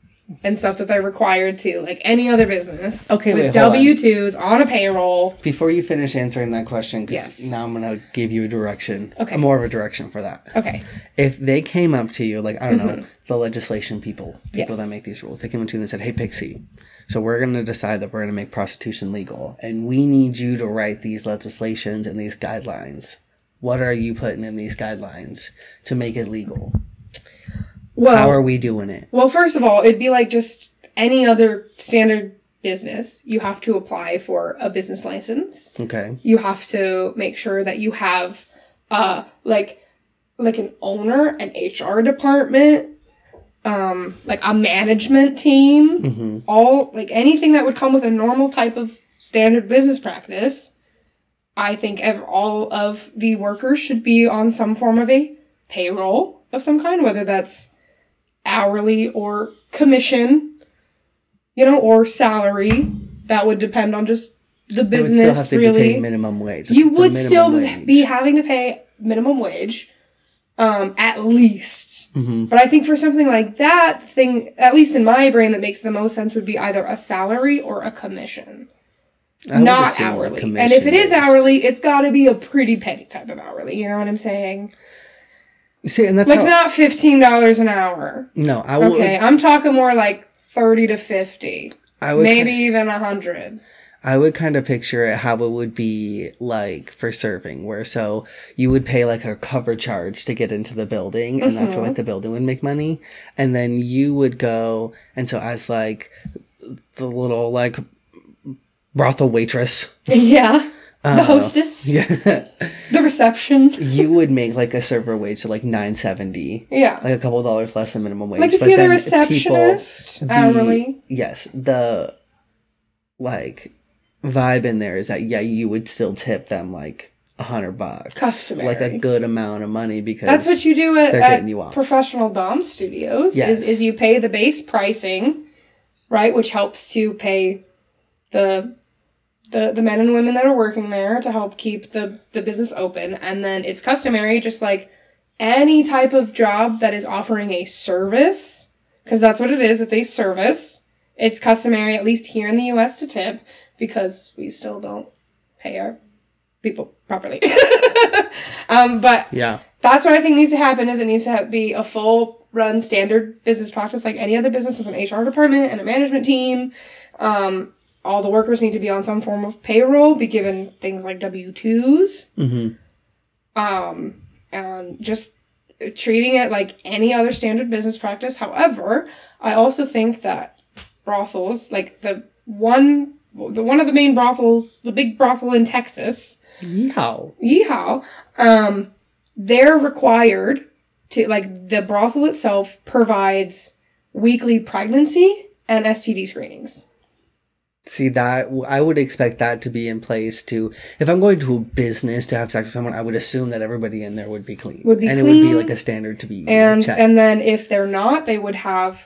and stuff that they're required to, like any other business. Okay, with on. W twos on a payroll. Before you finish answering that question, because Yes. now I'm gonna give you a direction. Okay. More of a direction for that. Okay. If they came up to you, like I don't know, Mhm. the legislation people, people Yes. that make these rules, they came up to you and said, "Hey, Pixie, so we're gonna decide that we're gonna make prostitution legal, and we need you to write these legislations and these guidelines. What are you putting in these guidelines to make it legal? Well, How are we doing it? well, first of all, it'd be like just any other standard business. You have to apply for a business license. Okay. You have to make sure that you have, uh, like, like an owner, an HR department, um, like a management team. Mm-hmm. all like anything that would come with a normal type of standard business practice i think ev- all of the workers should be on some form of a payroll of some kind whether that's hourly or commission you know or salary that would depend on just the They would still business have to be really minimum wage. you would still wage. be having to pay minimum wage um at least Mhm. but I think for something like that, thing, at least in my brain, that makes the most sense would be either a salary or a commission, I not hourly. And if it is commission-based. hourly, it's got to be a pretty petty type of hourly. You know what I'm saying? See, and that's like how, not fifteen dollars an hour. no, I would. Okay, I'm talking more like thirty to fifty, I would maybe even a hundred. I would kind of picture it how it would be like for serving, where so you would pay like a cover charge to get into the building, and that's where like mm-hmm. the building would make money, and then you would go, and so as like the little like brothel waitress, Yeah, the uh, hostess, yeah, the reception. you would make like a server wage to like nine seventy, Yeah, like a couple dollars less than minimum wage. like if but you're the receptionist, the- hourly. yes, the like vibe in there is that yeah, you would still tip them like a hundred bucks, Customary. like a good amount of money because That's what you do at, at you professional dom studios. Yes. Is is you pay the base pricing, right, which helps to pay the the the men and women that are working there to help keep the the business open, and then it's customary, just like any type of job that is offering a service, because that's what it is. It's a service. It's customary, at least here in the U.S., to tip because we still don't pay our people properly. um, but yeah, that's what I think needs to happen. Is it needs to have, be a full run standard business practice like any other business with an HR department and a management team. Um, all the workers need to be on some form of payroll, be given things like W twos, hmm um, and just treating it like any other standard business practice. However, I also think that brothels, like the one, the one of the main brothels, the big brothel in Texas, yeah, yeehaw, um, they're required to like the brothel itself provides weekly pregnancy and STD screenings. See that I would expect that to be in place to if I'm going to a business to have sex with someone, I would assume that everybody in there would be clean, Would be and it would be like a standard to be And checked. and then if they're not, they would have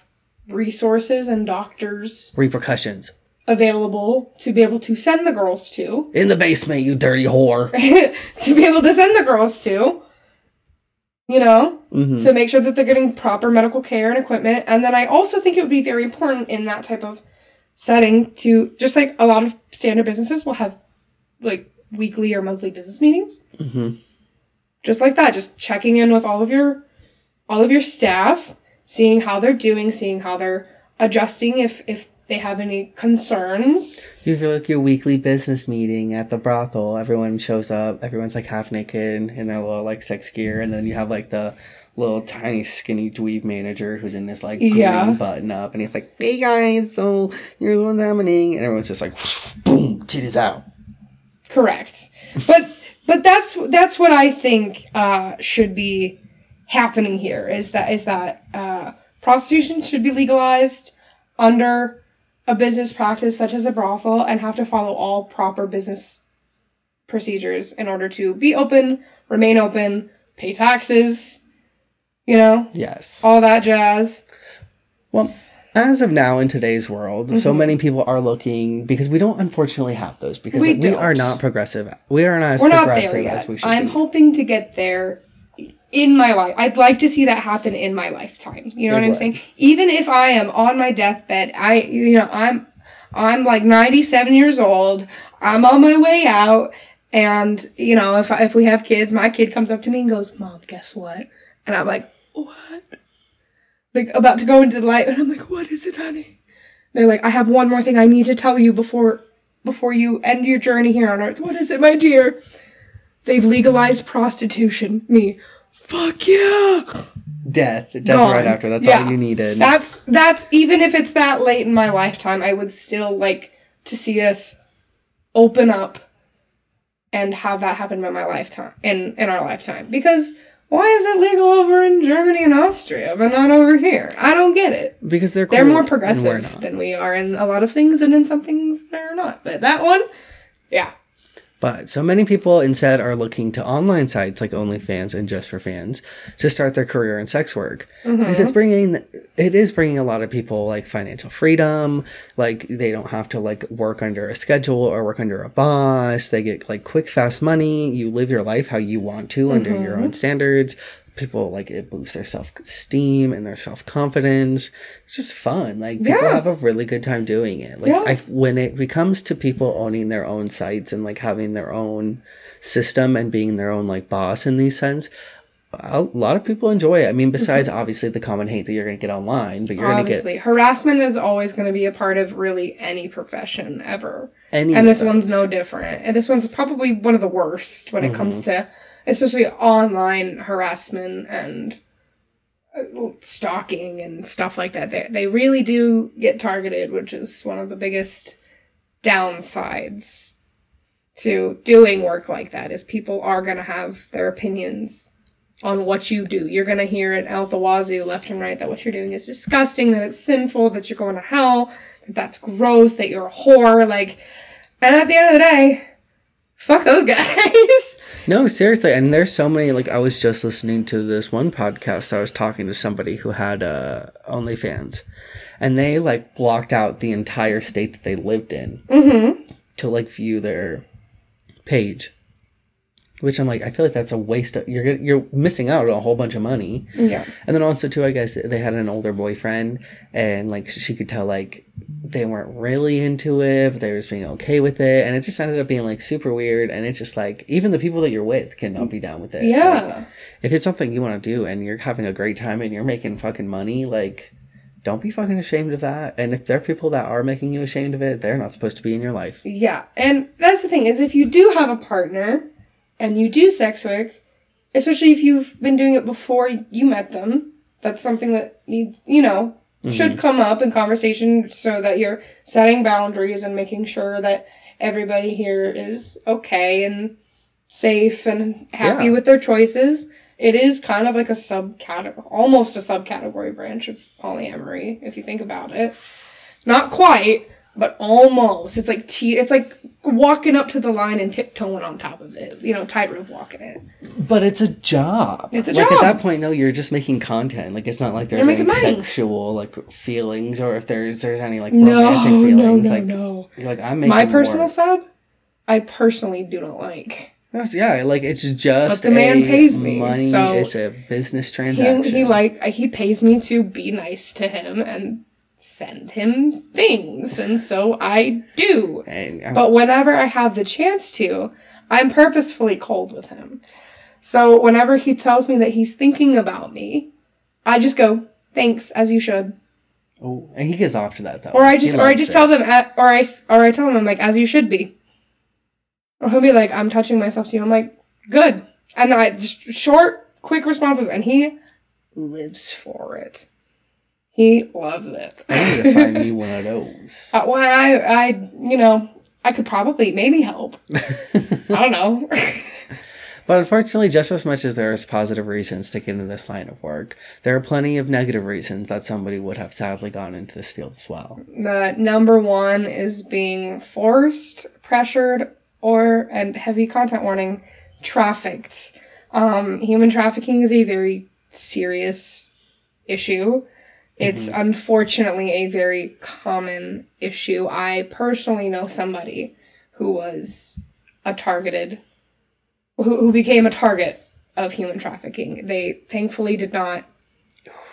resources and doctors repercussions available to be able to send the girls to in the basement, you dirty whore. to be able to send the girls to you know hmm to make sure that they're getting proper medical care and equipment. And then I also think it would be very important in that type of setting to just like a lot of standard businesses will have like weekly or monthly business meetings. hmm just like that, just checking in with all of your all of your staff, seeing how they're doing, seeing how they're adjusting if if they have any concerns. You feel like your weekly business meeting at the brothel. Everyone shows up. Everyone's like half naked in their little like sex gear, and then you have like the little tiny skinny dweeb manager who's in this like green Yeah. button up, and he's like, "Hey guys, so here's what's happening," and everyone's just like, "Boom, titties out." Correct. But but that's that's what I think uh, should be happening here is that is that uh, prostitution should be legalized under a business practice such as a brothel and have to follow all proper business procedures in order to be open, remain open, pay taxes, you know, Yes. all that jazz. Well, as of now in today's world, so Mhm. many people are looking because we don't unfortunately have those because We we, are don't. progressive. We are not as We're not progressive there yet. as we should I'm be. hoping to get there in my life. I'd like to see that happen in my lifetime. You know It what I'm would. saying? Even if I am on my deathbed, I you know, I'm I'm like 97 years old. I'm on my way out and you know, if if we have kids, my kid comes up to me and goes, "Mom, guess what?" And I'm like, "What?" Like about to go into the light and I'm like, "What is it, honey?" They're like, "I have one more thing I need to tell you before before you end your journey here on earth. What is it, my dear?" They've legalized prostitution. Me. Fuck yeah. Death. Death Gone. right after. That's Yeah. all you needed. That's that's even if it's that late in my lifetime, I would still like to see us open up and have that happen in my lifetime in in our lifetime. Because why is it legal over in Germany and Austria but not over here? I don't get it. because they're They're more progressive than we are in a lot of things, and in some things they're not. But that one, yeah, But so many people instead are looking to online sites like OnlyFans and Just for Fans to start their career in sex work because Mhm. it's bringing it is bringing a lot of people like financial freedom. Like they don't have to like work under a schedule or work under a boss. They get like quick fast money. You live your life how you want to under your Mhm. own standards. People like it boosts their self esteem and their self confidence. It's just fun. Like people Yeah. have a really good time doing it. Like Yeah. I when it becomes to people owning their own sites and like having their own system and being their own like boss in these sense, a lot of people enjoy it. I mean, besides mm-hmm. obviously the common hate that you're going to get online, but you're going to get obviously harassment is always going to be a part of really any profession ever. any. and this one's no different. And this one's probably one of the worst when it comes mm-hmm. to, especially online harassment and uh, stalking and stuff like that. They they really do get targeted, which is one of the biggest downsides to doing work like that. Is people are gonna have their opinions on what you do. You're gonna hear it out the wazoo, left and right, that what you're doing is disgusting, that it's sinful, that you're going to hell, that that's gross, that you're a whore, like. And at the end of the day, fuck those guys. No, seriously, and there's so many. Like I was just listening to this one podcast. I was talking to somebody who had uh, OnlyFans, and they like blocked out the entire state that they lived in mm-hmm. to like view their page. Which I'm like, I feel like that's a waste. Of, you're you're missing out on a whole bunch of money. Yeah. And then also too, I guess they had an older boyfriend, and like she could tell like they weren't really into it, but they were just being okay with it, and it just ended up being like super weird. And it's just like even the people that you're with cannot be down with it. Like, Yeah. if it's something you want to do and you're having a great time and you're making fucking money, like don't be fucking ashamed of that. And if there are people that are making you ashamed of it, they're not supposed to be in your life. Yeah. And that's the thing is if you do have a partner and you do sex work, especially if you've been doing it before you met them, that's something that needs, you know, should mm-hmm. come up in conversation so that you're setting boundaries and making sure that everybody here is okay and safe and happy Yeah. with their choices. It is kind of like a subcategory, almost a subcategory branch of polyamory, if you think about it. Not quite, but almost. It's like te- it's like walking up to the line and tiptoeing on top of it. You know, tightrope walking it. But it's a job. It's a like job. at that point, no, you're just making content. Like it's not like there's any money. sexual like feelings or if there's there's any like romantic no, feelings. no, like no. you're like I'm making My personal more. sub, I personally do not like. Yes, yeah, like it's just But the man pays me, money. so it's a business transaction. He, he like he pays me to be nice to him and send him things, and so I do. uh, But whenever I have the chance to, I'm purposefully cold with him. So whenever he tells me that he's thinking about me, I just go, thanks, as you should. Oh, and he gets off to that though. Or I just, or I just it. tell them, at, or I, or I tell him, I'm like, as you should be. Or he'll be like, I'm touching myself to you. I'm like, good. And I just short, quick responses, and he lives for it. He loves it. I need to find me one of those. Uh, well, I, I, you know, I could probably maybe help. I don't know. But unfortunately, just as much as there is positive reasons to get into this line of work, there are plenty of negative reasons that somebody would have sadly gone into this field as well. the number one is being forced, pressured, or and heavy content warning, trafficked. Um, human trafficking is a very serious issue. It's mm-hmm. unfortunately a very common issue. I personally know somebody who was a targeted, who, who became a target of human trafficking. They thankfully did not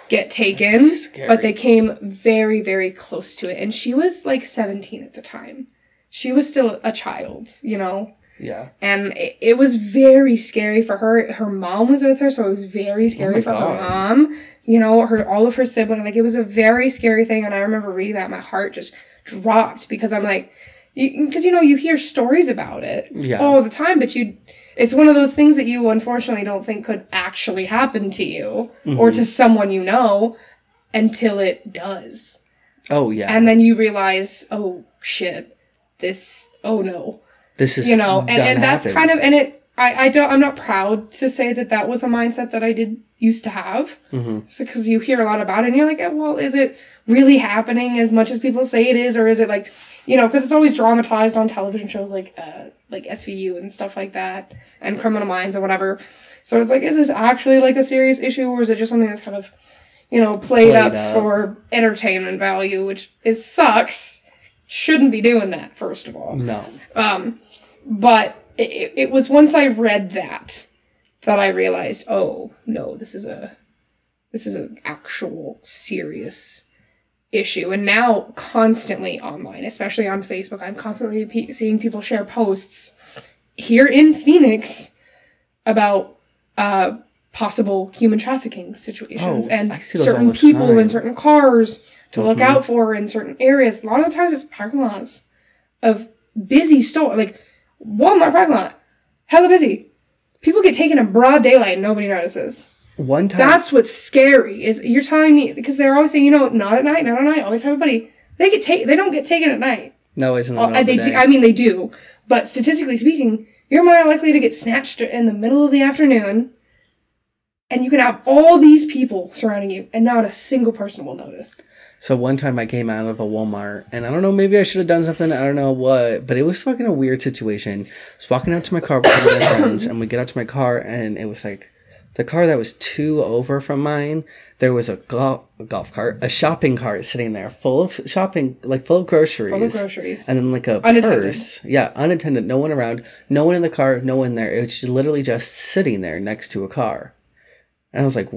get taken, but they came very, very close to it. And she was like 17 at the time. She was still a child, you know? Yeah. and it, it was very scary for her. Her mom was with her, so it was very scary Oh for her mom. You know, her all of her siblings. Like it was a very scary thing, and I remember reading that, my heart just dropped because I'm like, because you know you hear stories about it Yeah. all the time, but you, it's one of those things that you unfortunately don't think could actually happen to you or Mhm. to someone you know until it does, Oh yeah. and then you realize, oh shit, this, oh no this is you know and, and that's happened. kind of and it I, I don't i'm not proud to say that that was a mindset that i did used to have Mhm. because you hear a lot about it and you're like eh, well is it really happening as much as people say it is or is it like you know because it's always dramatized on television shows like uh like svu and stuff like that and criminal minds and whatever so it's like is this actually like a serious issue or is it just something that's kind of you know played, Played up, up. for entertainment value which is sucks shouldn't be doing that first of all No. um, but it, it was once I read that that I realized, oh no, this is a this is an actual serious issue. And now constantly online, especially on Facebook, I'm constantly pe- seeing people share posts here in Phoenix about uh, possible human trafficking situations Oh, and I see those all certain people in certain cars to look Mhm. out for in certain areas. A lot of the times it's parking lots of busy store, like Walmart parking lot, hella busy. People get taken in broad daylight and nobody notices. One time. That's what's scary. Is you're telling me because they're always saying, you know, not at night, not at night. Always have a buddy. They get take. They don't get taken at night. no, it's in the Oh, they the do. I mean, they do. But statistically speaking, you're more likely to get snatched in the middle of the afternoon, and you can have all these people surrounding you, and not a single person will notice. So one time I came out of a Walmart and I don't know, maybe I should have done something, I don't know what, but it was fucking a weird situation. I was walking out to my car with one of my friends and we get out to my car and it was like the car that was two over from mine, there was a golf, a golf cart, a shopping cart sitting there full of shopping, like full of groceries. Full of groceries. And then like a Unattended. purse. Yeah, unattended. No one around. No one in the car. No one there. It was just literally just sitting there next to a car. And I was like,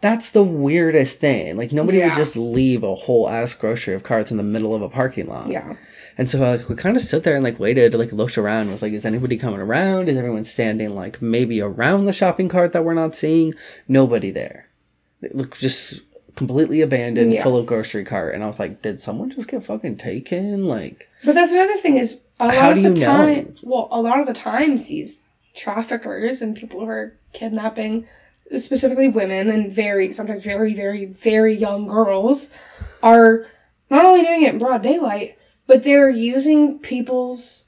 that's the weirdest thing. Like nobody would just leave a whole ass grocery of carts in the middle of a parking lot. yeah. And so like we kind of stood there and like waited, like looked around. was like, is anybody coming around? Is everyone standing like maybe around the shopping cart that we're not seeing? Nobody there. It looked just completely abandoned, Yeah. full of grocery cart. And I was like, did someone just get fucking taken? Like. But that's another thing is a lot How of do the you know? time. Well, a lot of the times these traffickers and people who are kidnapping, specifically women and very sometimes very very very young girls, are not only doing it in broad daylight, but they're using people's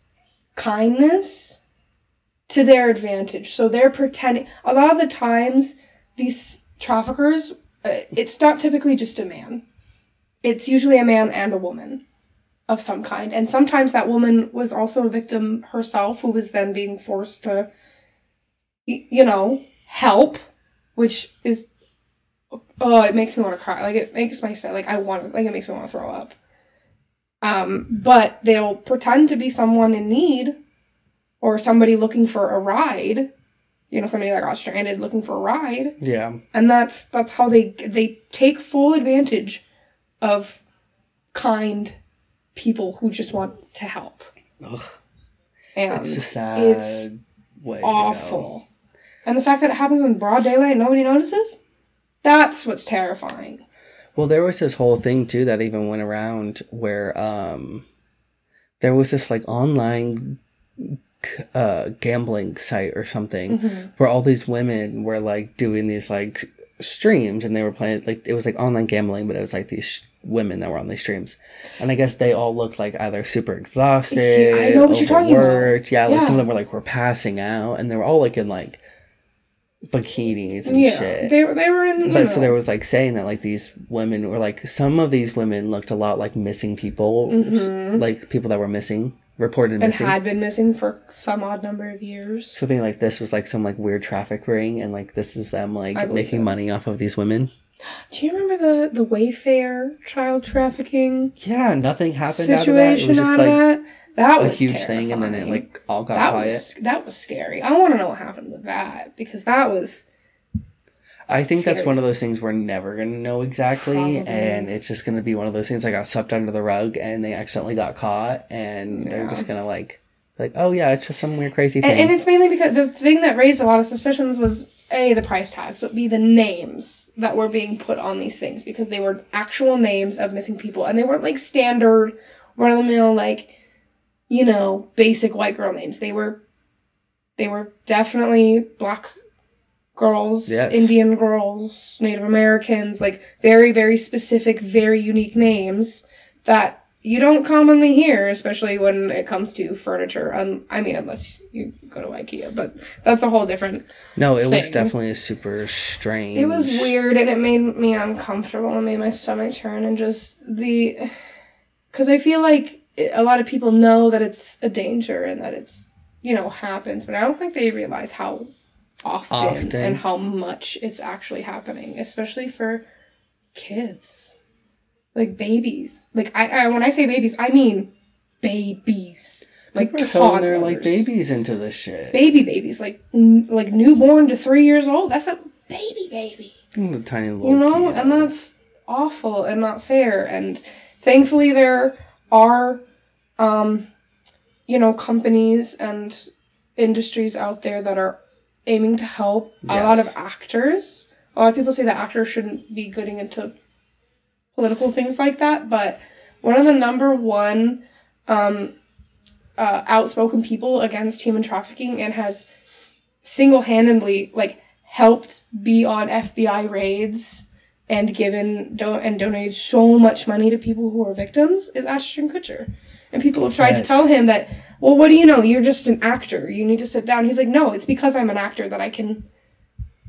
kindness to their advantage. So they're pretending. A lot of the times, these traffickers, uh, it's not typically just a man. It's usually a man and a woman of some kind. And sometimes that woman was also a victim herself who was then being forced to, you know, help, which is, oh, it makes me want to cry. Like, it makes my, like, I want, like, it makes me want to throw up. Um, but they'll pretend to be someone in need or somebody looking for a ride, you know, somebody that got stranded looking for a ride Yeah. and that's that's how they they take full advantage of kind people who just want to help Ugh. and It's a sad it's way. to go. awful And the fact that it happens in broad daylight and nobody notices? That's what's terrifying. Well, there was this whole thing too that even went around where um there was this like online uh gambling site or something Mhm. where all these women were like doing these like streams and they were playing like it was like online gambling but it was like these women that were on these streams and i guess they all looked like either super exhausted I know what you're talking about. overworked. yeah like some of them were like were passing out and they were all like in like bikinis and Yeah, shit they they were in. but so there was like saying that like these women were like some of these women looked a lot like missing people, Mhm. like people that were missing, reported missing. and missing. had been missing for some odd number of years. so they like this was like some like weird traffic ring, and like this is them like I making money off of these women. Do you remember the the Wayfair child trafficking Yeah, nothing happened out of that. It was just like of that? was a huge thing, and then it like all got that quiet. was that was scary. I want to know what happened with that because that was I think that's one of those things we're never gonna know exactly, Probably. and it's just gonna be one of those things that got swept under the rug, and they accidentally got caught, and they're just gonna like, like, oh yeah, it's just some weird crazy thing. and, and it's mainly because the thing that raised a lot of suspicions was a the price tags, but b the names that were being put on these things because they were actual names of missing people, and they weren't like standard run of the mill like you know basic white girl names. They were they were definitely black girls, Yes. Indian girls, Native Americans, like very very specific, very unique names that you don't commonly hear, especially when it comes to furniture. Um, I mean, unless you go to IKEA, but that's a whole different. No, it was definitely a super strange. It was weird, and it made me uncomfortable, and made my stomach turn, and just the, because I feel like it, a lot of people know that it's a danger and that it's you know happens, but I don't think they realize how often, Often. and how much it's actually happening, especially for kids, like babies. Like I, I when I say babies, I mean babies, like People throwing their like babies into this shit. baby babies, like n- like newborn to three years old. That's a baby baby The tiny little. you know kid. and that's awful and not fair and thankfully there are um you know companies and industries out there that are aiming to help a lot of actors a lot of people say that actors shouldn't be getting into political things like that but one of the number one um uh, outspoken people against human trafficking and has single-handedly like helped be on FBI raids and given do- and donated so much money to people who are victims is Ashton Kutcher. And people have tried to tell him that, well, what do you know? You're just an actor. You need to sit down. He's like, no, it's because I'm an actor that I can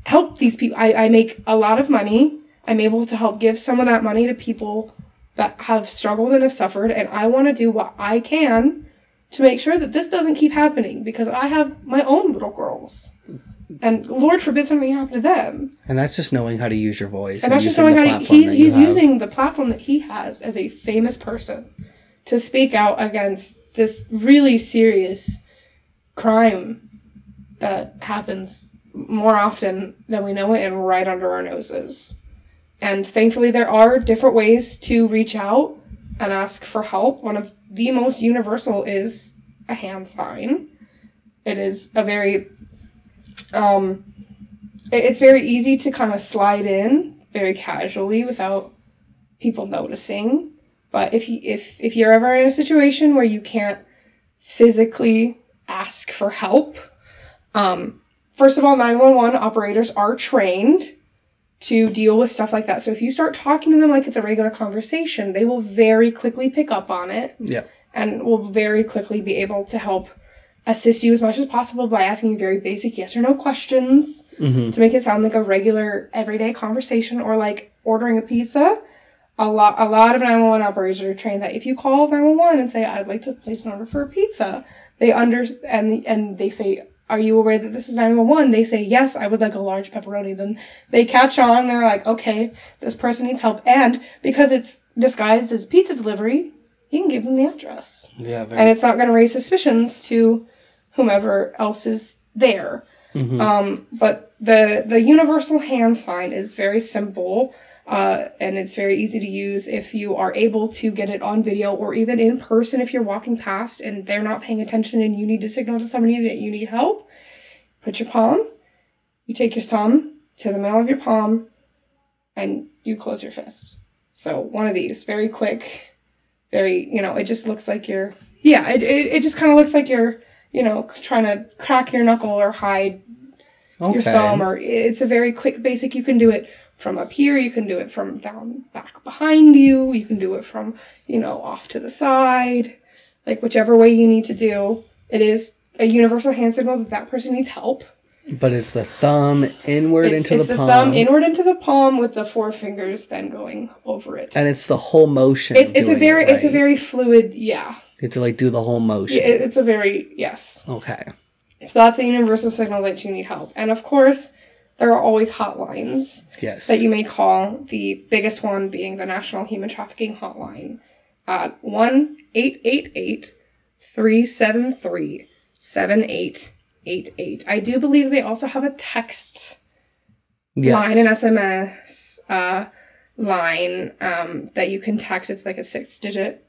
help these people. I, I make a lot of money. I'm able to help give some of that money to people that have struggled and have suffered. And I want to do what I can to make sure that this doesn't keep happening because I have my own little girls. And Lord forbid something happen to them. And that's just knowing how to use your voice. And that's just knowing how to, he's, he's using the platform that he has as a famous person to speak out against this really serious crime that happens more often than we know it and right under our noses. And thankfully, there are different ways to reach out and ask for help. One of the most universal is a hand sign. It is a very, um, it's very easy to kind of slide in very casually without people noticing. But if you if if you're ever in a situation where you can't physically ask for help, um, first of all, 911 operators are trained to deal with stuff like that. So if you start talking to them like it's a regular conversation, they will very quickly pick up on it Yeah. and will very quickly be able to help assist you as much as possible by asking you very basic yes or no questions hmm to make it sound like a regular everyday conversation or like ordering a pizza. A lot a lot of 911 operators are trained that if you call 911 and say I'd like to place an order for a pizza, they under and and they say are you aware that this is 911? They say, yes, I would like a large pepperoni. Then they catch on. They're like, okay, this person needs help. And because it's disguised as pizza delivery, you can give them the address Yeah. Very. and it's not going to raise suspicions to whomever else is there. Mhm. Um, but the the universal hand sign is very simple, uh, and it's very easy to use if you are able to get it on video or even in person if you're walking past and they're not paying attention and you need to signal to somebody that you need help. Put your palm you take your thumb to the middle of your palm and you close your fist. So one of these, very quick, very, you know, it just looks like you're, yeah, it, it, it just kind of looks like you're, you know, trying to crack your knuckle or hide Okay. your thumb or it's a very quick basic you can do it from up here you can do it from down back behind you you can do it from you know off to the side like whichever way you need to do it is a universal hand signal that that person needs help But it's the thumb inward it's, into it's the the, palm. It's the thumb inward into the palm with the four fingers then going over it and it's the whole motion. it's, it's a doing it, very it's a very fluid yeah You have to like do the whole motion. Yeah, it's a very yes okay. so that's a universal signal that you need help and of course there are always hotlines Yes. that you may call, the biggest one being the National Human Trafficking Hotline at 1 888 373 7888. I do believe they also have a text yes. line, an SMS uh, line um, that you can text. It's like a six digit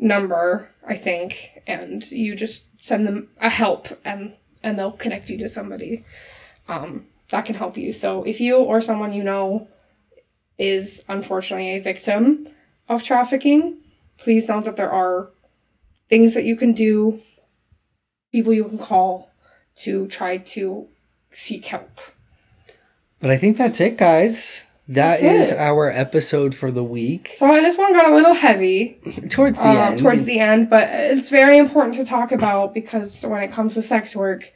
number, I think, and you just send them a help and, and they'll connect you to somebody um, that can help you. So if you or someone you know is unfortunately a victim of trafficking, please know that there are things that you can do, people you can call to try to seek help. But I think that's it, guys. That That's is it. our episode for the week. So this one got a little heavy Towards the uh, end. towards the end, but it's very important to talk about because when it comes to sex work,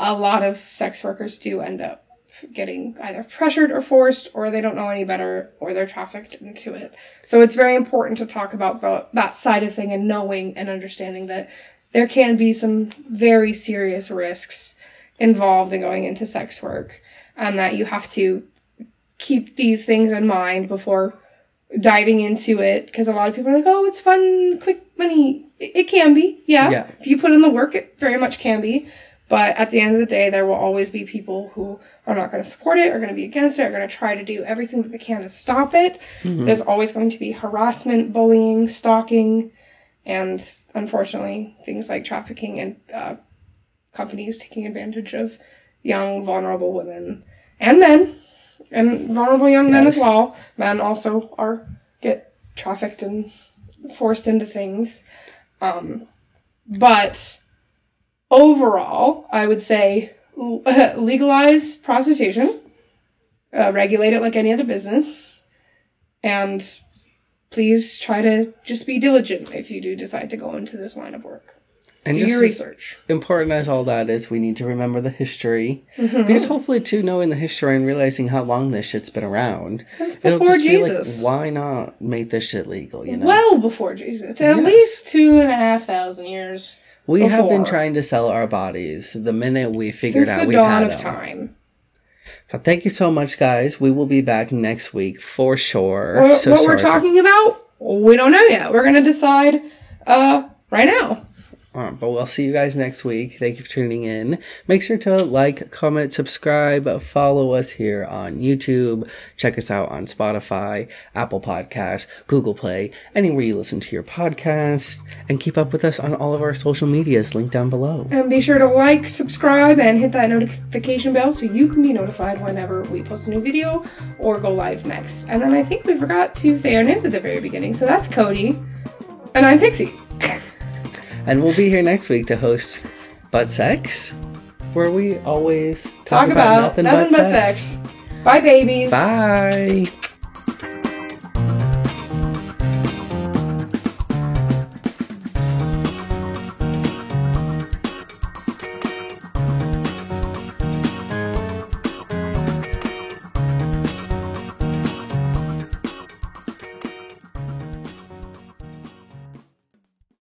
a lot of sex workers do end up getting either pressured or forced, or they don't know any better, or they're trafficked into it. So it's very important to talk about the, that side of thing and knowing and understanding that there can be some very serious risks involved in going into sex work, and that you have to keep these things in mind before diving into it because a lot of people are like, oh, it's fun, quick money. It, it can be, yeah. Yeah. If you put in the work, it very much can be. But at the end of the day, there will always be people who are not going to support it, are going to be against it, are going to try to do everything that they can to stop it. Mhm. There's always going to be harassment, bullying, stalking, and unfortunately, things like trafficking and uh, companies taking advantage of young, vulnerable women and men, and vulnerable young men as well. Men also are get trafficked and forced into things. Um, but overall, I would say legalize prostitution, uh, regulate it like any other business, and please try to just be diligent if you do decide to go into this line of work. and do your as research. important as all that is, we need to remember the history. Mhm. Because hopefully, too, knowing the history and realizing how long this shit's been around, Since before just Jesus. be like, why not make this shit legal? You know, Well before Jesus. At Yes. least two and a half thousand years. We have been trying to sell our bodies the minute we figured Since out the we dawn had of time. But thank you so much, guys. We will be back next week for sure. What, so what we're talking about, we don't know yet. We're gonna decide uh right now. Uh, but we'll see you guys next week. Thank you for tuning in. Make sure to like, comment, subscribe, follow us here on YouTube. Check us out on Spotify, Apple Podcasts, Google Play, anywhere you listen to your podcast. And keep up with us on all of our social medias linked down below. And be sure to like, subscribe, and hit that notification bell so you can be notified whenever we post a new video or go live next. And then I think we forgot to say our names at the very beginning. So that's Cody. And I'm Pixie. And we'll be here next week to host Butt Sex, where we always talk, Talk about nothing, but, sex. Bye, babies. Bye.